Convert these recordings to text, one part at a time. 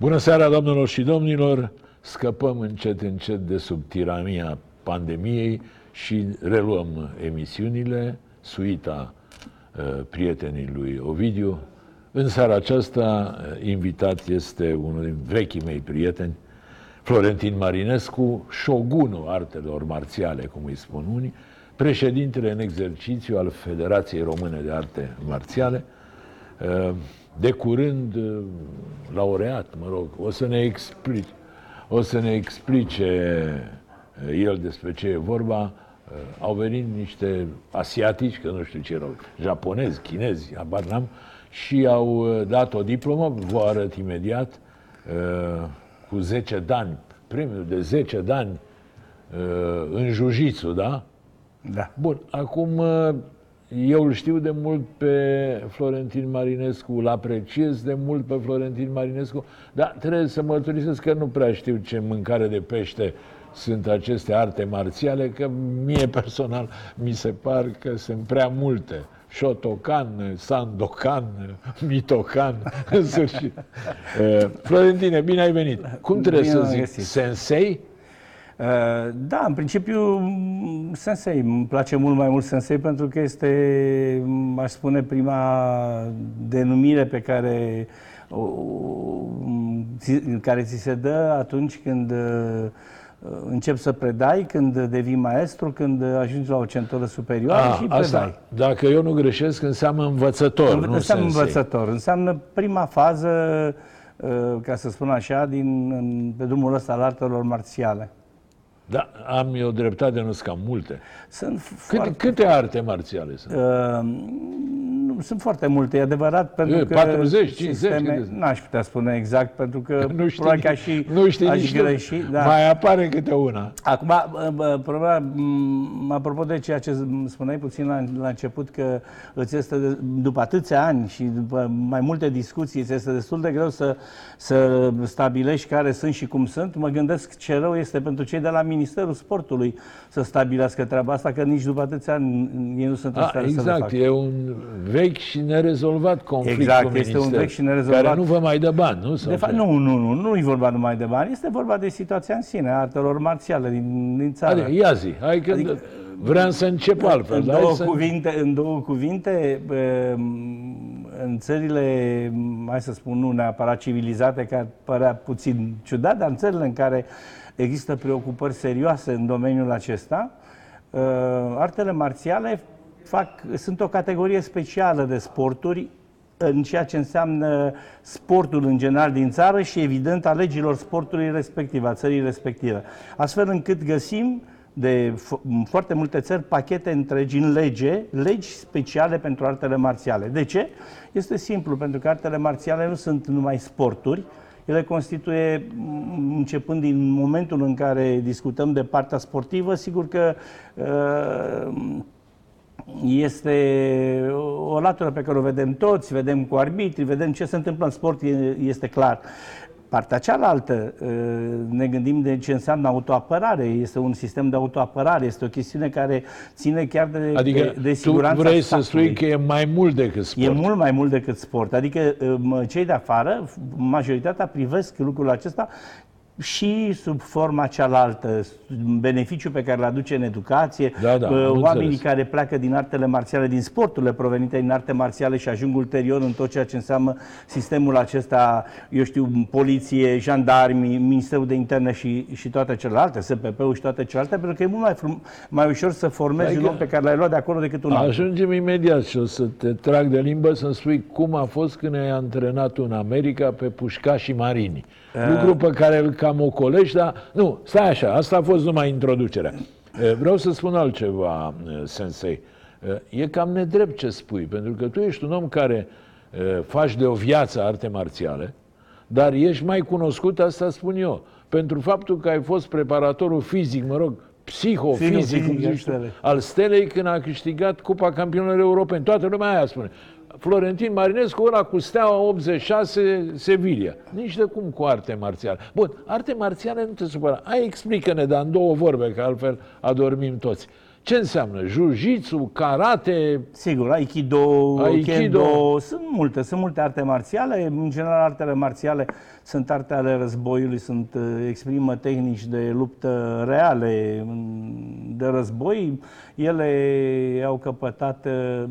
Bună seara, doamnelor și domnilor! Scăpăm încet, încet de sub tirania pandemiei și reluăm emisiunile, suita uh, prietenii lui Ovidiu. În seara aceasta, uh, invitat este unul din vechii mei prieteni, Florentin Marinescu, șogunul artelor marțiale, cum îi spun unii, președintele în exercițiu al Federației Române de Arte Marțiale, uh, de curând uh, laureat, mă rog, o să ne explice, o să ne explice uh, el despre ce e vorba. Au venit niște asiatici, că nu știu ce erau, japonezi, chinezi, abar n-am, și au dat o diplomă, vă arăt imediat, cu 10 dani, premiul de 10 dani în jiu da? Da. Bun, acum eu îl știu de mult pe Florentin Marinescu, îl apreciez de mult pe Florentin Marinescu, dar trebuie să mărturisesc că nu prea știu ce mâncare de pește sunt aceste arte marțiale, că mie personal mi se par că sunt prea multe. Shotokan, Sandokan, Mitokan, în sfârșit. Eh, Florentine, bine ai venit. Cum trebuie bine să zic? Găsit. Sensei? Uh, da, în principiu, Sensei. Îmi place mult mai mult Sensei pentru că este, aș spune, prima denumire pe care, care ți se dă atunci când uh, începi să predai, când devii maestru, când ajungi la o centură superioară A, ah, și predai. Asta, dacă eu nu greșesc, înseamnă învățător, În, nu Înseamnă sensei. învățător. Înseamnă prima fază, uh, ca să spun așa, din, pe drumul ăsta al artelor marțiale. Da, am eu dreptate, nu sunt cam multe. Sunt câte, foarte... câte arte marțiale sunt? Uh, sunt foarte multe, e adevărat, pentru e, că 40, 50, n-aș putea spune exact, pentru că nu știi, probabil ca și nu știi aș greși. Da. Mai apare câte una. Acum, problema, apropo de ceea ce spuneai puțin la, la început, că îți este, după atâția ani și după mai multe discuții, îți este destul de greu să, să stabilești care sunt și cum sunt, mă gândesc ce rău este pentru cei de la Ministerul Sportului să stabilească treaba asta, că nici după atâția ani ei nu sunt în stare exact, să le facă. e un vechi vechi și nerezolvat conflict exact, cu este un vechi și nerezolvat. Care nu vă mai dă bani, nu? de fapt, nu, nu, nu, nu e vorba numai de bani, este vorba de situația în sine, artelor marțiale din, din țară. Adică, ia zi, hai că adică, vreau să încep altfel. În două, să... cuvinte, în două cuvinte, în țările, mai să spun, nu neapărat civilizate, care părea puțin ciudat, dar în țările în care există preocupări serioase în domeniul acesta, artele marțiale fac, sunt o categorie specială de sporturi în ceea ce înseamnă sportul în general din țară și evident a legilor sportului respectiv, a țării respective. Astfel încât găsim de foarte multe țări pachete întregi în lege, legi speciale pentru artele marțiale. De ce? Este simplu, pentru că artele marțiale nu sunt numai sporturi, ele constituie, începând din momentul în care discutăm de partea sportivă, sigur că uh, este o latură pe care o vedem toți, vedem cu arbitri, vedem ce se întâmplă în sport, este clar. Partea cealaltă, ă, ne gândim de ce înseamnă autoapărare, este un sistem de autoapărare, este o chestiune care ține chiar de, adică de, de siguranța tu vrei statului. să spui că e mai mult decât sport. E mult mai mult decât sport. Adică ă, cei de afară, majoritatea privesc lucrul acesta și sub forma cealaltă, beneficiul pe care îl aduce în educație, da, da, oamenii înțeles. care pleacă din artele marțiale, din sporturile provenite din arte marțiale și ajung ulterior în tot ceea ce înseamnă sistemul acesta, eu știu, poliție, jandarmi, Ministerul de Interne și, și toate celelalte, SPP-ul și toate celelalte, pentru că e mult mai, frum, mai ușor să formezi adică un om pe care l-ai luat de acolo decât un alt. Ajungem imediat și o să te trag de limbă să-mi spui cum a fost când ai antrenat în America pe pușca și marini. Uh. Lucru pe care îl cam ocolești, dar nu, stai așa, asta a fost numai introducerea. Vreau să spun altceva, Sensei. E cam nedrept ce spui, pentru că tu ești un om care faci de o viață arte marțiale, dar ești mai cunoscut, asta spun eu, pentru faptul că ai fost preparatorul fizic, mă rog, psihofizic, fizic, al Stelei când a câștigat Cupa Campionilor Europeni. Toată lumea aia spune. Florentin Marinescu, ăla cu Steaua 86, Sevilla. Nici de cum cu arte marțiale. Bun, arte marțiale nu te supăra. Ai explică-ne, dar în două vorbe, că altfel adormim toți. Ce înseamnă? Jiu-jitsu, karate? Sigur, aikido, aikido, kendo, sunt multe, sunt multe arte marțiale. În general, artele marțiale sunt arte ale războiului, sunt, uh, exprimă tehnici de luptă reale, de război. Ele au căpătat, uh,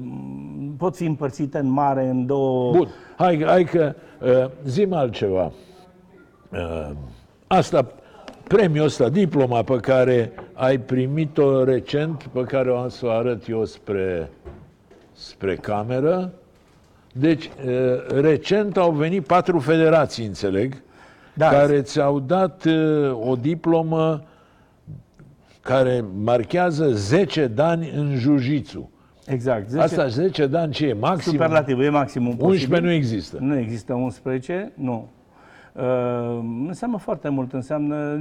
pot fi împărțite în mare în două... Bun, hai, hai că uh, zim altceva. Uh, asta premiul ăsta, diploma pe care ai primit-o recent, pe care o am să o arăt eu spre, spre cameră. Deci, recent au venit patru federații, înțeleg, da. care ți-au dat o diplomă care marchează 10 de ani în jiu Exact. 10... Asta 10 de ani ce e? Maxim? Superlativ, e maximum 11 nu există. Nu există 11, nu. Uh, înseamnă foarte mult, înseamnă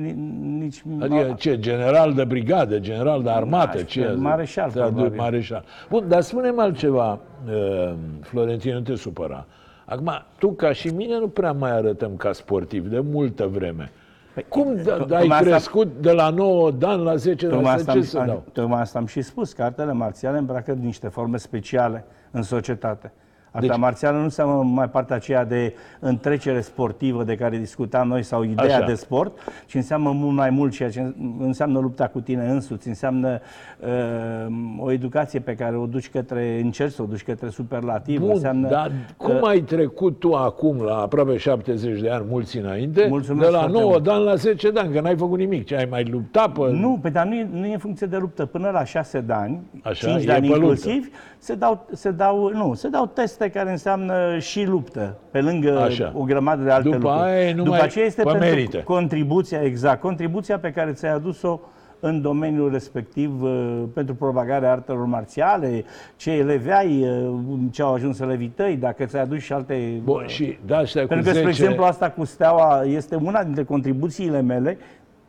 nici... Adică ce, general de brigadă, general de armată, ce? Mareșal, de, mareșal. Bun, dar spune-mi altceva, uh, Florentin, nu te supăra. Acum, tu ca și mine nu prea mai arătăm ca sportiv de multă vreme. Păi, Cum ai crescut asta, de la 9 de ani la 10 de ani? Ce să dau? Tocmai asta am și spus, că artele marțiale îmbracă niște forme speciale în societate. Arta deci, marțială nu înseamnă mai partea aceea de întrecere sportivă de care discutam noi sau ideea așa. de sport, ci înseamnă mult mai mult ceea ce înseamnă lupta cu tine însuți, înseamnă uh, o educație pe care o duci către, încerci să o duci către superlativ. Bun, înseamnă, dar cum uh, ai trecut tu acum, la aproape 70 de ani, mulți înainte, de la 9 de ani la 10 de ani, că n-ai făcut nimic, ce ai mai luptat pe... Nu, pe dar nu e, nu e în funcție de luptă. Până la 6 de ani, Așa, 5 de ani inclusiv, se dau, se dau, nu, se dau teste lupte care înseamnă și luptă, pe lângă Așa. o grămadă de alte După lucruri. Aia După aceea este pentru merită. contribuția, exact, contribuția pe care ți-ai adus-o în domeniul respectiv uh, pentru propagarea artelor marțiale, ce elevi ai, uh, ce au ajuns elevi tăi, dacă ți-ai adus și alte... Bun, uh, și da, Pentru că, 10... spre exemplu, asta cu steaua este una dintre contribuțiile mele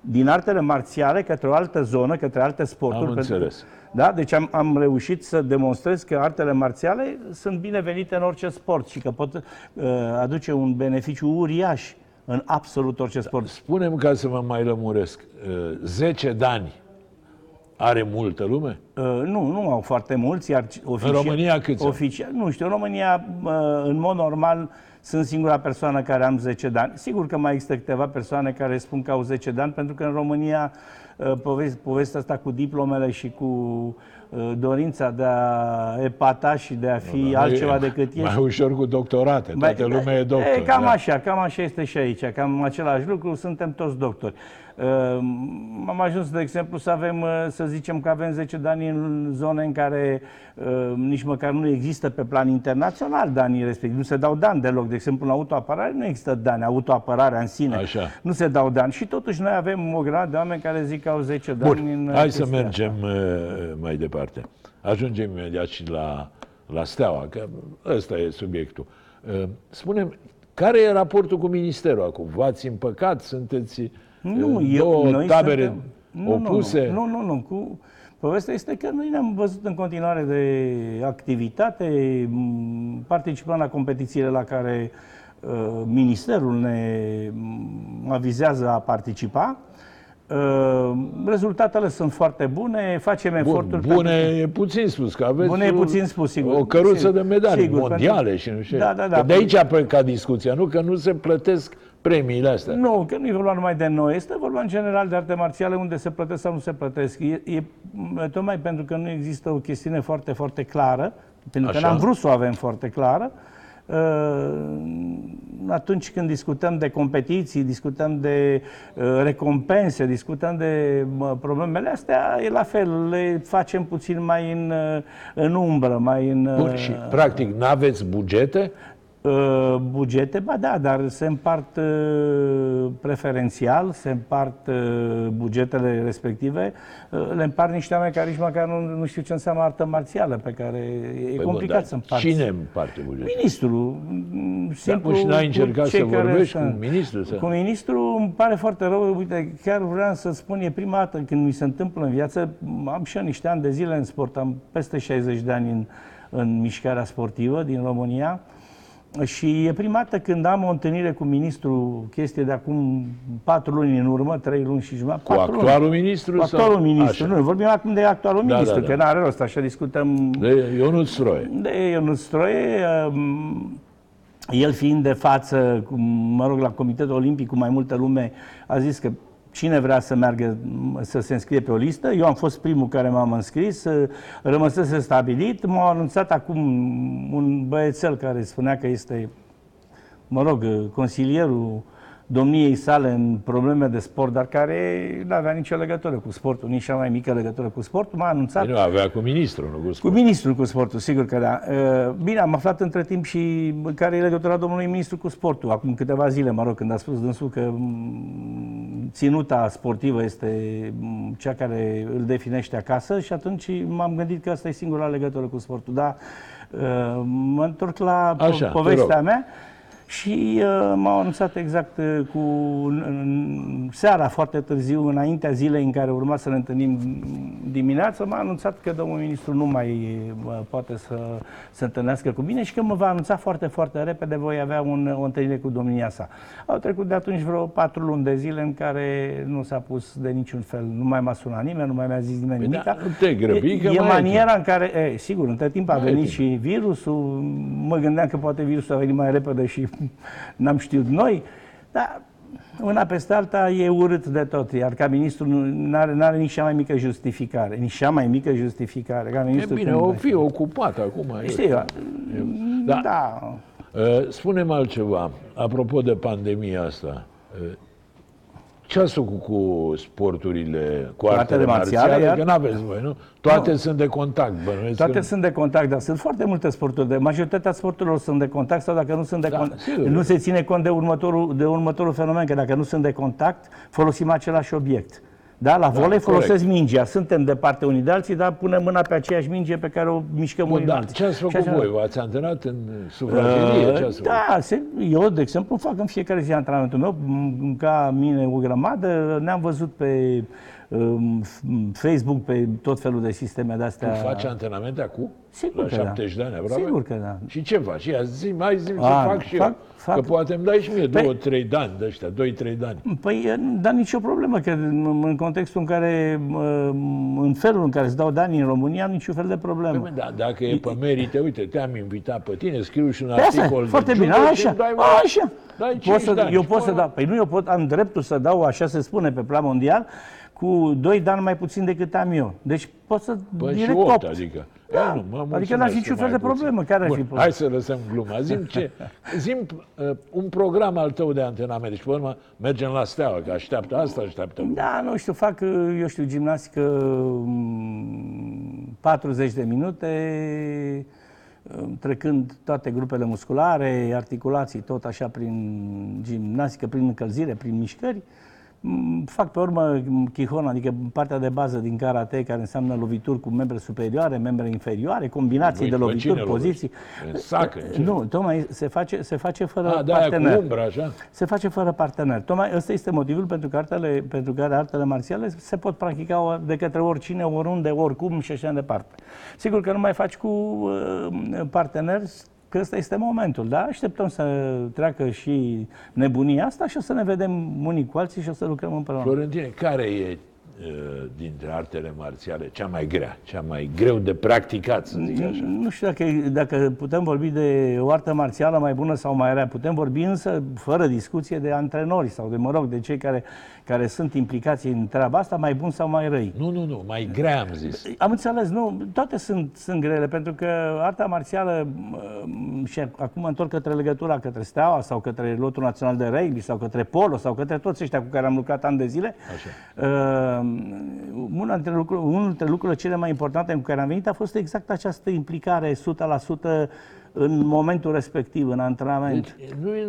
din artele marțiale către o altă zonă, către alte sporturi. Am pentru, înțeles. Da? Deci am, am reușit să demonstrez că artele marțiale sunt binevenite în orice sport și că pot uh, aduce un beneficiu uriaș în absolut orice sport. Da, spunem ca să vă mai lămuresc, uh, 10 de ani are multă lume? Uh, nu, nu au foarte mulți, iar oficial, în România câți oficial, Nu știu, în România, uh, în mod normal, sunt singura persoană care am 10 de ani. Sigur că mai există câteva persoane care spun că au 10 de ani, pentru că în România uh, povestea asta cu diplomele și cu uh, dorința de a epata și de a fi da, altceva e, decât ești. Mai ușor cu doctorate, toată lumea e doctor. E, cam da. așa, cam așa este și aici, cam același lucru, suntem toți doctori. Ehm, am ajuns, de exemplu, să avem, uh, să zicem că avem 10 de ani în zone în care ehm, nici măcar nu există pe plan internațional danii respectiv. Nu se dau dani deloc. De exemplu, în autoapărare nu există dani, autoapărarea în sine. Așa. Nu se dau dani. Și totuși noi avem o grămadă de oameni care zic că au 10 de Bun, ani în hai să mergem asta. Uh, mai departe. Ajungem imediat și la, la Steaua, că ăsta e subiectul. Ehm, Spunem, care e raportul cu Ministerul acum? V-ați împăcat? Sunteți nu, două eu, noi tabere suntem, opuse? Nu, nu, nu. nu. Cu, povestea este că noi ne-am văzut în continuare de activitate, participăm la competițiile la care uh, ministerul ne avizează a participa. Uh, rezultatele sunt foarte bune, facem Bun, eforturi. Bune pentru... e puțin spus, că aveți bune e puțin spus, sigur. o căruță sigur, de medalii sigur, mondiale pentru... și nu știu. Da, da, da. Că de aici a ca discuția, nu? Că nu se plătesc premiile astea. Nu, că nu e vorba numai de noi, este vorba în general de arte marțiale unde se plătesc sau nu se plătesc. E, e tocmai pentru că nu există o chestiune foarte, foarte clară, pentru Așa. că n-am vrut să o avem foarte clară, uh, atunci când discutăm de competiții, discutăm de uh, recompense, discutăm de problemele astea, e la fel, le facem puțin mai în, uh, în umbră, mai în... Bun, și practic n-aveți bugete? Uh, bugete, ba da, dar se împart uh, preferențial, se împart uh, bugetele respective, le împart niște oameni care nici măcar nu, nu știu ce înseamnă artă marțială, pe care e păi complicat bă, să împarți. Cine împarte bugetul? Ministrul. Simplu, da, și n-ai încercat să vorbești cu ministrul? Să... Cu ministrul îmi pare foarte rău, uite, chiar vreau să spun, e prima dată când mi se întâmplă în viață, am și eu niște ani de zile în sport, am peste 60 de ani în, în mișcarea sportivă din România, Și e prima dată când am o întâlnire cu ministrul, chestie de acum patru luni în urmă, trei luni și jumătate. Cu actualul luni. ministru? Cu actualul sau? ministru, așa. nu, vorbim acum de actualul da, ministru, da, da. că n-are rost, așa discutăm... De Ionut Stroie. De Ionut Stroie, um, el fiind de față, mă rog, la Comitetul Olimpic cu mai multă lume, a zis că cine vrea să meargă să se înscrie pe o listă. Eu am fost primul care m-am înscris, rămăsese stabilit. M-a anunțat acum un băiețel care spunea că este, mă rog, consilierul domniei sale în probleme de sport, dar care nu avea nicio legătură cu sportul, nici cea mai mică legătură cu sportul, m-a anunțat... Nu avea cu ministrul, nu cu sportul. Cu ministrul cu sportul, sigur că da. Uh, bine, am aflat între timp și care e legătura domnului ministru cu sportul. Acum câteva zile, mă rog, când a spus dânsul că mm, ținuta sportivă este mm, cea care îl definește acasă și atunci m-am gândit că asta e singura legătură cu sportul. Dar uh, mă întorc la Așa, povestea mea și uh, m-au anunțat exact uh, cu în, seara foarte târziu, înaintea zilei în care urma să ne întâlnim dimineața, m-a anunțat că domnul ministru nu mai uh, poate să se întâlnească cu mine și că mă va anunța foarte, foarte repede, voi avea un, o întâlnire cu domnia sa. Au trecut de atunci vreo patru luni de zile în care nu s-a pus de niciun fel, nu mai m-a sunat nimeni, nu mai mi-a zis nimeni păi nimic. Da, te grăbi, e, e maniera în care, e, sigur, între timp a mai venit și virusul, mă gândeam că poate virusul a venit mai repede și n-am știut noi, dar una peste alta e urât de tot, iar ca ministru nu are, are nici cea mai mică justificare, nici cea mai mică justificare. Ca ministru e bine, o fi ocupat acum. Știi, eu, da. da. Uh, spunem altceva, apropo de pandemia asta. Uh, ce ați făcut cu sporturile, cu artele, artele marțiale? marțiale? Că nu aveți voi, nu? Toate nu. sunt de contact, bănuiesc. Toate că... sunt de contact, dar sunt foarte multe sporturi. De, majoritatea sporturilor sunt de contact sau dacă nu sunt de da, contact, nu se ține cont de următorul, de următorul fenomen, că dacă nu sunt de contact, folosim același obiect. Da? La da, volei folosesc mingea. Suntem departe unii de alții, dar punem mâna pe aceeași minge pe care o mișcăm unii da. alții. Ce ați făcut așa... voi? V-ați antrenat în sufragerie? Uh, da, se, eu, de exemplu, fac în fiecare zi antrenamentul meu, ca mine o grămadă. Ne-am văzut pe Facebook, pe tot felul de sisteme de-astea. Tu faci antrenamente acum? Sigur la că 70 da. de ani aproape? Sigur că da. Și ce faci? Ia zi, mai zi, să fac și fac, eu. Fac. Că poate îmi dai și mie păi, două, trei de ani de ăștia, doi, trei de ani. Păi, dar nicio problemă, că în contextul în care, în felul în care îți dau dani în România, am niciun fel de problemă. Păi, da, dacă e pe merite, uite, te-am invitat pe tine, scriu și un pe articol asta, foarte bine, așa, dai, așa. Dai pot să, eu pot să dau, păi nu, eu pot, am dreptul să dau, așa se spune pe plan mondial, cu 2 de ani mai puțin decât am eu. Deci pot să Bă, direct 8, 8. adică. Da. Nu, mă adică n-ar fi niciun fel de problemă. Care Bun, ar fi Hai să lăsăm gluma. Zim, ce, zim uh, un program al tău de antrenament. Deci, pe urmă, mergem la steaua, că așteaptă asta, așteaptă lumea. Da, nu știu, fac, uh, eu știu, gimnastică 40 mm, de minute, uh, trecând toate grupele musculare, articulații, tot așa prin gimnastică, prin încălzire, prin mișcări. Mm, fac pe urmă chihon, adică partea de bază din karate, care înseamnă lovituri cu membre superioare, membre inferioare, combinații Voi, de lovituri, poziții. Sacă, nu, tocmai se face, se face fără A, partener. Cu umbră, așa? Se face fără partener. Tocmai ăsta este motivul pentru care, artele, pentru care artele marțiale se pot practica de către oricine, oriunde, oricum și așa departe. Sigur că nu mai faci cu uh, parteneri că ăsta este momentul, da? Așteptăm să treacă și nebunia asta și o să ne vedem unii cu alții și o să lucrăm împreună. Florentine, care e Uh, dintre artele marțiale cea mai grea, cea mai greu de practicat, să zic așa? Nu știu dacă, dacă putem vorbi de o artă marțială mai bună sau mai rea. Putem vorbi însă, fără discuție, de antrenori sau de, mă rog, de cei care, care sunt implicați în treaba asta, mai bun sau mai răi. Nu, nu, nu, mai grea am zis. Am înțeles, nu, toate sunt, sunt grele, pentru că arta marțială, uh, și acum întorc către legătura către Steaua sau către Lotul Național de Rugby sau către Polo sau către toți ăștia cu care am lucrat ani de zile, Așa. Uh, una dintre lucruri, unul dintre lucrurile cele mai importante cu care am venit a fost exact această implicare 100% în momentul respectiv, în antrenament. Deci, nu e,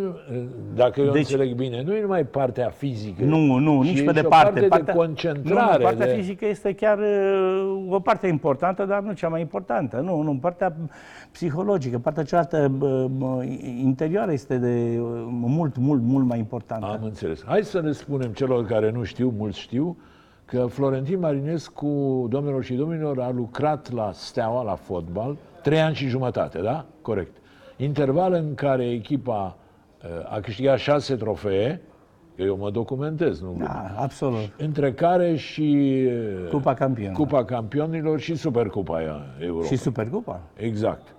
dacă eu deci, înțeleg bine, nu e numai partea fizică. Nu, nu, nici pe departe. Parte partea, de concentrare. Nu, partea de... fizică este chiar uh, o parte importantă, dar nu cea mai importantă. Nu, nu, partea psihologică, partea cealaltă uh, interioară este de uh, mult, mult, mult mai importantă. Am înțeles. Hai să le spunem celor care nu știu, mulți știu, că Florentin Marinescu, domnilor și domnilor, a lucrat la Steaua, la fotbal, trei ani și jumătate, da? Corect. interval în care echipa uh, a câștigat șase trofee, eu mă documentez, nu? Da, absolut. Între care și uh, Cupa Campionilor. Cupa Campionilor și Supercupa aia Europa. Și Supercupa. Exact.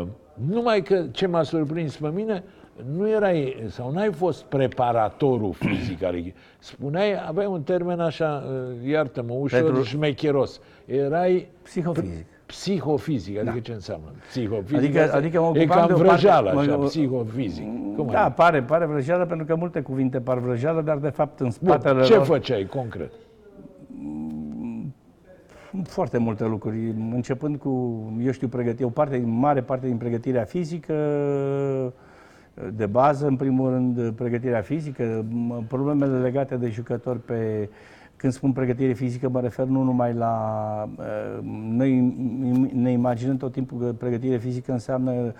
Uh, numai că ce m-a surprins pe mine, nu erai sau n-ai fost preparatorul fizic al echipei. Spuneai, aveai un termen așa, uh, iartă-mă, ușor Pentru- șmecheros. Erai Psihofizic. Psihofizic, adică ce înseamnă? Psihofizic. Adică- asta adică mă e ocupam cam de o parte- vrăjeală, mă- așa, mă- psihofizic. Cum Da, adică? pare, pare vrăjeală pentru că multe cuvinte par vrăjeală, dar de fapt în Bun, spatele ce lor făceai concret? foarte multe lucruri, începând cu, eu știu, pregăti, o parte, mare parte din pregătirea fizică, de bază, în primul rând, pregătirea fizică, m- problemele legate de jucători pe... Când spun pregătire fizică, mă refer nu numai la... uh, Noi ne imaginăm tot timpul că pregătire fizică înseamnă uh,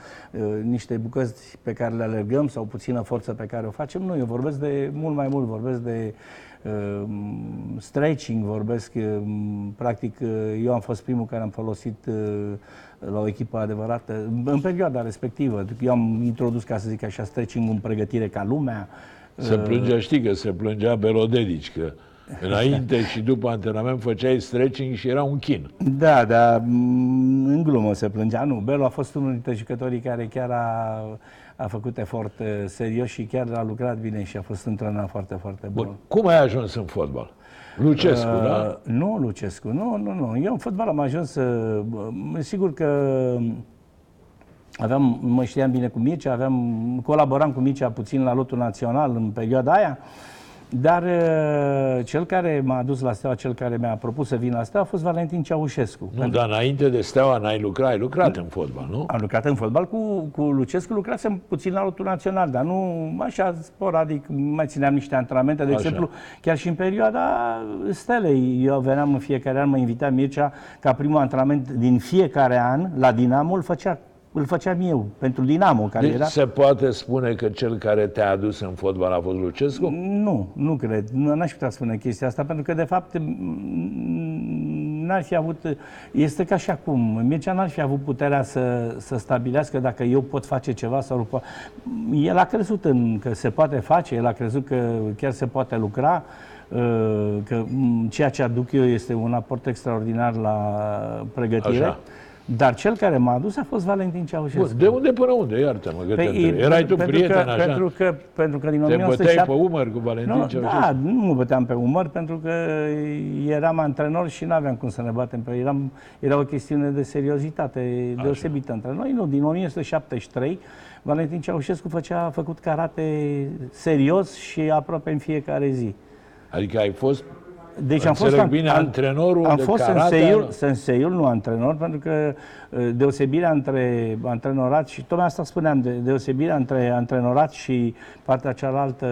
niște bucăți pe care le alergăm sau puțină forță pe care o facem. Nu, eu vorbesc de mult mai mult, vorbesc de uh, stretching, vorbesc, uh, practic, uh, eu am fost primul care am folosit uh, la o echipă adevărată, în perioada respectivă. Eu am introdus, ca să zic așa, stretching în pregătire ca lumea. Se plângea, știi că se plângea Belodedici, că înainte și după antrenament făceai stretching și era un chin. Da, dar mm, în glumă se plângea. Nu, Belu a fost unul dintre jucătorii care chiar a, a făcut efort uh, serios și chiar a lucrat bine și a fost într-un foarte, foarte bun. Bun. Cum ai ajuns în fotbal? Lucescu, Uh, da? Nu, Lucescu, nu, nu, nu. Eu în fotbal am ajuns să... Sigur că aveam, mă știam bine cu Mircea, aveam, colaboram cu Mircea puțin la lotul național în perioada aia, dar uh, cel care m-a adus la Steaua, cel care mi-a propus să vin la Steaua a fost Valentin Ceaușescu. Nu, dar înainte de Steaua n-ai lucrat, ai lucrat în fotbal, nu? Am lucrat în fotbal cu, cu Lucescu, lucrasem puțin la lotul național, dar nu așa sporadic, mai țineam niște antrenamente. De Așa. exemplu, chiar și în perioada Stelei, eu veneam în fiecare an, mă invita Mircea ca primul antrenament din fiecare an la Dinamo, îl făcea îl făceam eu pentru Dinamo, care Deci era... se poate spune că cel care te-a adus în fotbal a fost Lucescu? Nu, nu cred. Nu, n-aș putea spune chestia asta, pentru că, de fapt, m- n-ar fi avut... Este ca și acum. Mircea n-ar fi avut puterea să, să stabilească dacă eu pot face ceva sau nu pot. El a crezut în că se poate face, el a crezut că chiar se poate lucra, uh, că m, ceea ce aduc eu este un aport extraordinar la pregătire. Așa. Dar cel care m-a adus a fost Valentin Ceaușescu. Bun, de unde până unde? Iartă-mă că te Păi, întreb. Erai tu pentru prieten că, așa? Pentru că, pentru că din te băteai 1907... pe umăr cu Valentin Nu, Ceaușescu? da, nu mă băteam pe umăr pentru că eram antrenor și nu aveam cum să ne batem pe eram, Era o chestiune de seriozitate deosebită între noi. Nu, din 1973, Valentin Ceaușescu făcea, a făcut karate serios și aproape în fiecare zi. Adică ai fost, Deci am fost, înțeleg bine, antrenorul am de fost karate senseiul, al- senseiul, nu antrenor, pentru că uh, deosebirea între antrenorat și, tocmai asta spuneam, de, deosebirea între antrenorat și partea cealaltă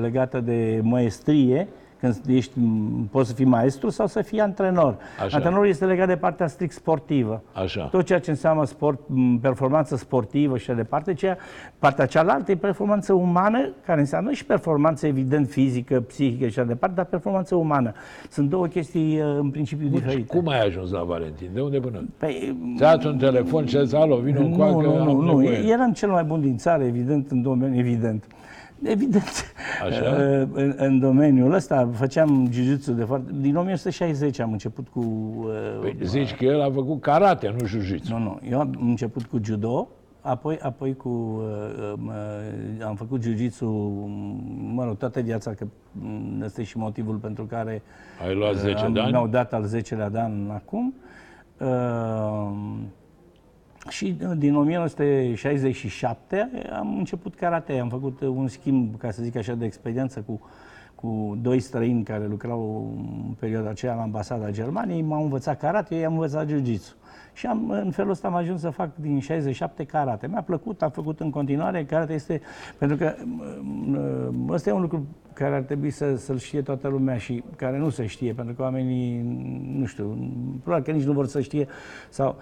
legată de măestrie, când ești, m, poți să fii maestru sau să fii antrenor. Așa. Antrenorul este legat de partea strict sportivă. Așa. Tot ceea ce înseamnă sport, m, performanță sportivă și așa departe, ceea, partea cealaltă e performanță umană, care înseamnă și performanță evident fizică, psihică și așa departe, dar performanță umană. Sunt două chestii uh, în principiu diferite. cum ai ajuns la Valentin? De unde până? Păi, Ți-a dat un telefon și a zis, alo, vină nu, cu că nu, am nu, nu. nevoie." Eram cel mai bun din țară, evident, în domeniu, evident. Evident. Așa? Uh, În, în domeniul ăsta făceam jiu-jitsu de foarte... Din 1960 am început cu... uh, Păi zici că el a făcut karate, nu jiu-jitsu. Nu, nu. Eu am început cu judo, apoi, apoi cu... Uh, um, uh, am făcut jiu-jitsu, mă rog, toată viața, că mm, ăsta e și motivul pentru care Ai luat 10 Uh, am, de ani? Mi-au dat al 10-lea de an acum. Uh, și uh, din 1967 am început karate. Am făcut uh, un schimb, ca să zic așa, de experiență cu, cu doi străini care lucrau în perioada aceea la ambasada Germaniei. M-au învățat karate, ei am învățat jiu-jitsu. Și am, în felul ăsta am ajuns să fac din 67 karate. Mi-a plăcut, am făcut în continuare. Karate este, pentru că m, ăsta e un lucru care ar trebui să, să-l știe toată lumea și care nu se știe, pentru că oamenii, nu știu, probabil că nici nu vor să știe sau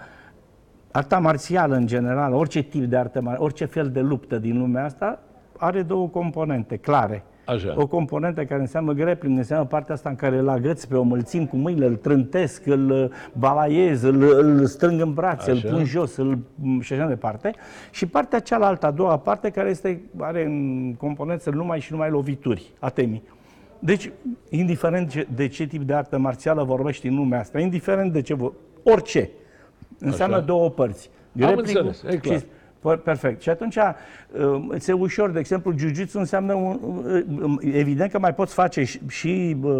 arta marțială în general, orice tip de artă, mar- orice fel de luptă din lumea asta, are două componente clare. Așa. o componentă care înseamnă grappling, înseamnă partea asta în care îl agăți pe om, îl țin cu mâinile, îl trântesc, îl uh, balaiez, îl, îl strâng în brațe, Așa. îl pun jos, îl, și așa mai departe. Și partea cealaltă, a doua parte, care este, are în componență numai și numai lovituri, atemii. Deci, indiferent ce- de ce tip de artă marțială vorbești în lumea asta, indiferent de ce vor, orice, înseamnă Așa. două părți. Am Grappling-ul înțeles, e clar. și- Per- Perfect. Și atunci uh, îți e ușor, de exemplu, jiu-jitsu înseamnă, un, uh, evident că mai poți face și, și uh,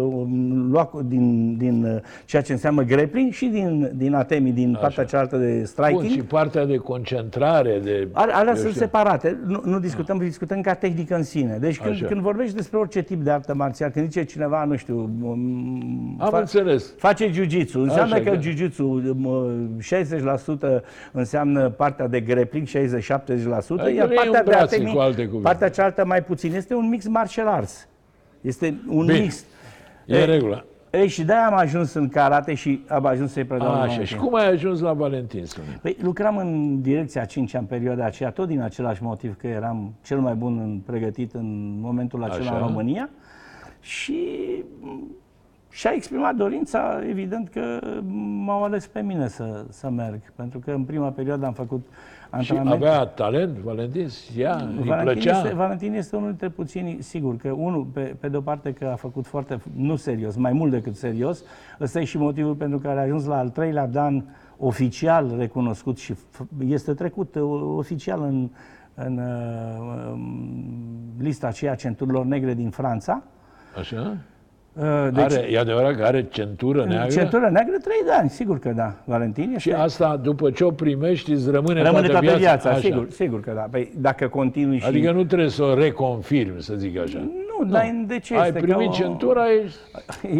lua cu- din, din uh, ceea ce înseamnă grappling și din, din atemi, din partea cealaltă de Bun, striking. și partea de concentrare, de... Ale- Alea eu sunt știu. separate, nu, nu discutăm, discutăm ca tehnică în sine. Deci când, Așa. când vorbești despre orice tip de artă marțială, când zice cineva, nu știu, um, Am înțeles. face jiu-jitsu, înseamnă Așa, că da. jiu-jitsu um, 60% înseamnă partea de grappling, 60-70%, Adică iar nu e partea un de braț, atemi, cu alte cuvinte. partea cealaltă mai puțin. Este un mix martial arts. Este un Bine. mix. E în regulă. Ei, și de-aia am ajuns în karate și am ajuns să-i predau în Așa, România. și cum ai ajuns la Valentin, spune? Păi, lucram în direcția 5 în perioada aceea, tot din același motiv că eram cel mai bun în, pregătit în momentul acela Așa. în România și m, și-a exprimat dorința, evident că m-au ales pe mine să, să merg, pentru că în prima perioadă am făcut Și antrenament. avea talent, Valentin? Ea, îi Valentin plăcea? este, Valentin este unul dintre puținii, sigur că unul, pe, pe de-o parte că a făcut foarte, nu serios, mai mult decât serios, ăsta e și motivul pentru care a ajuns la al treilea dan oficial recunoscut și f- este trecut uh, oficial în, în uh, um, lista aceea centurilor negre din Franța. Așa? Uh, Deci, are, e adevărat că are centură neagră? Centură neagră, trei de ani, sigur că da. Valentin este... Și asta, după ce o primești, îți rămâne, Rămâne toată viața? viața, Așa. sigur, sigur că da. Păi, dacă continui și... Adică nu trebuie să o reconfirmi, să zic așa. nu, dar de ce Ai este? Ca primit o- centura, ești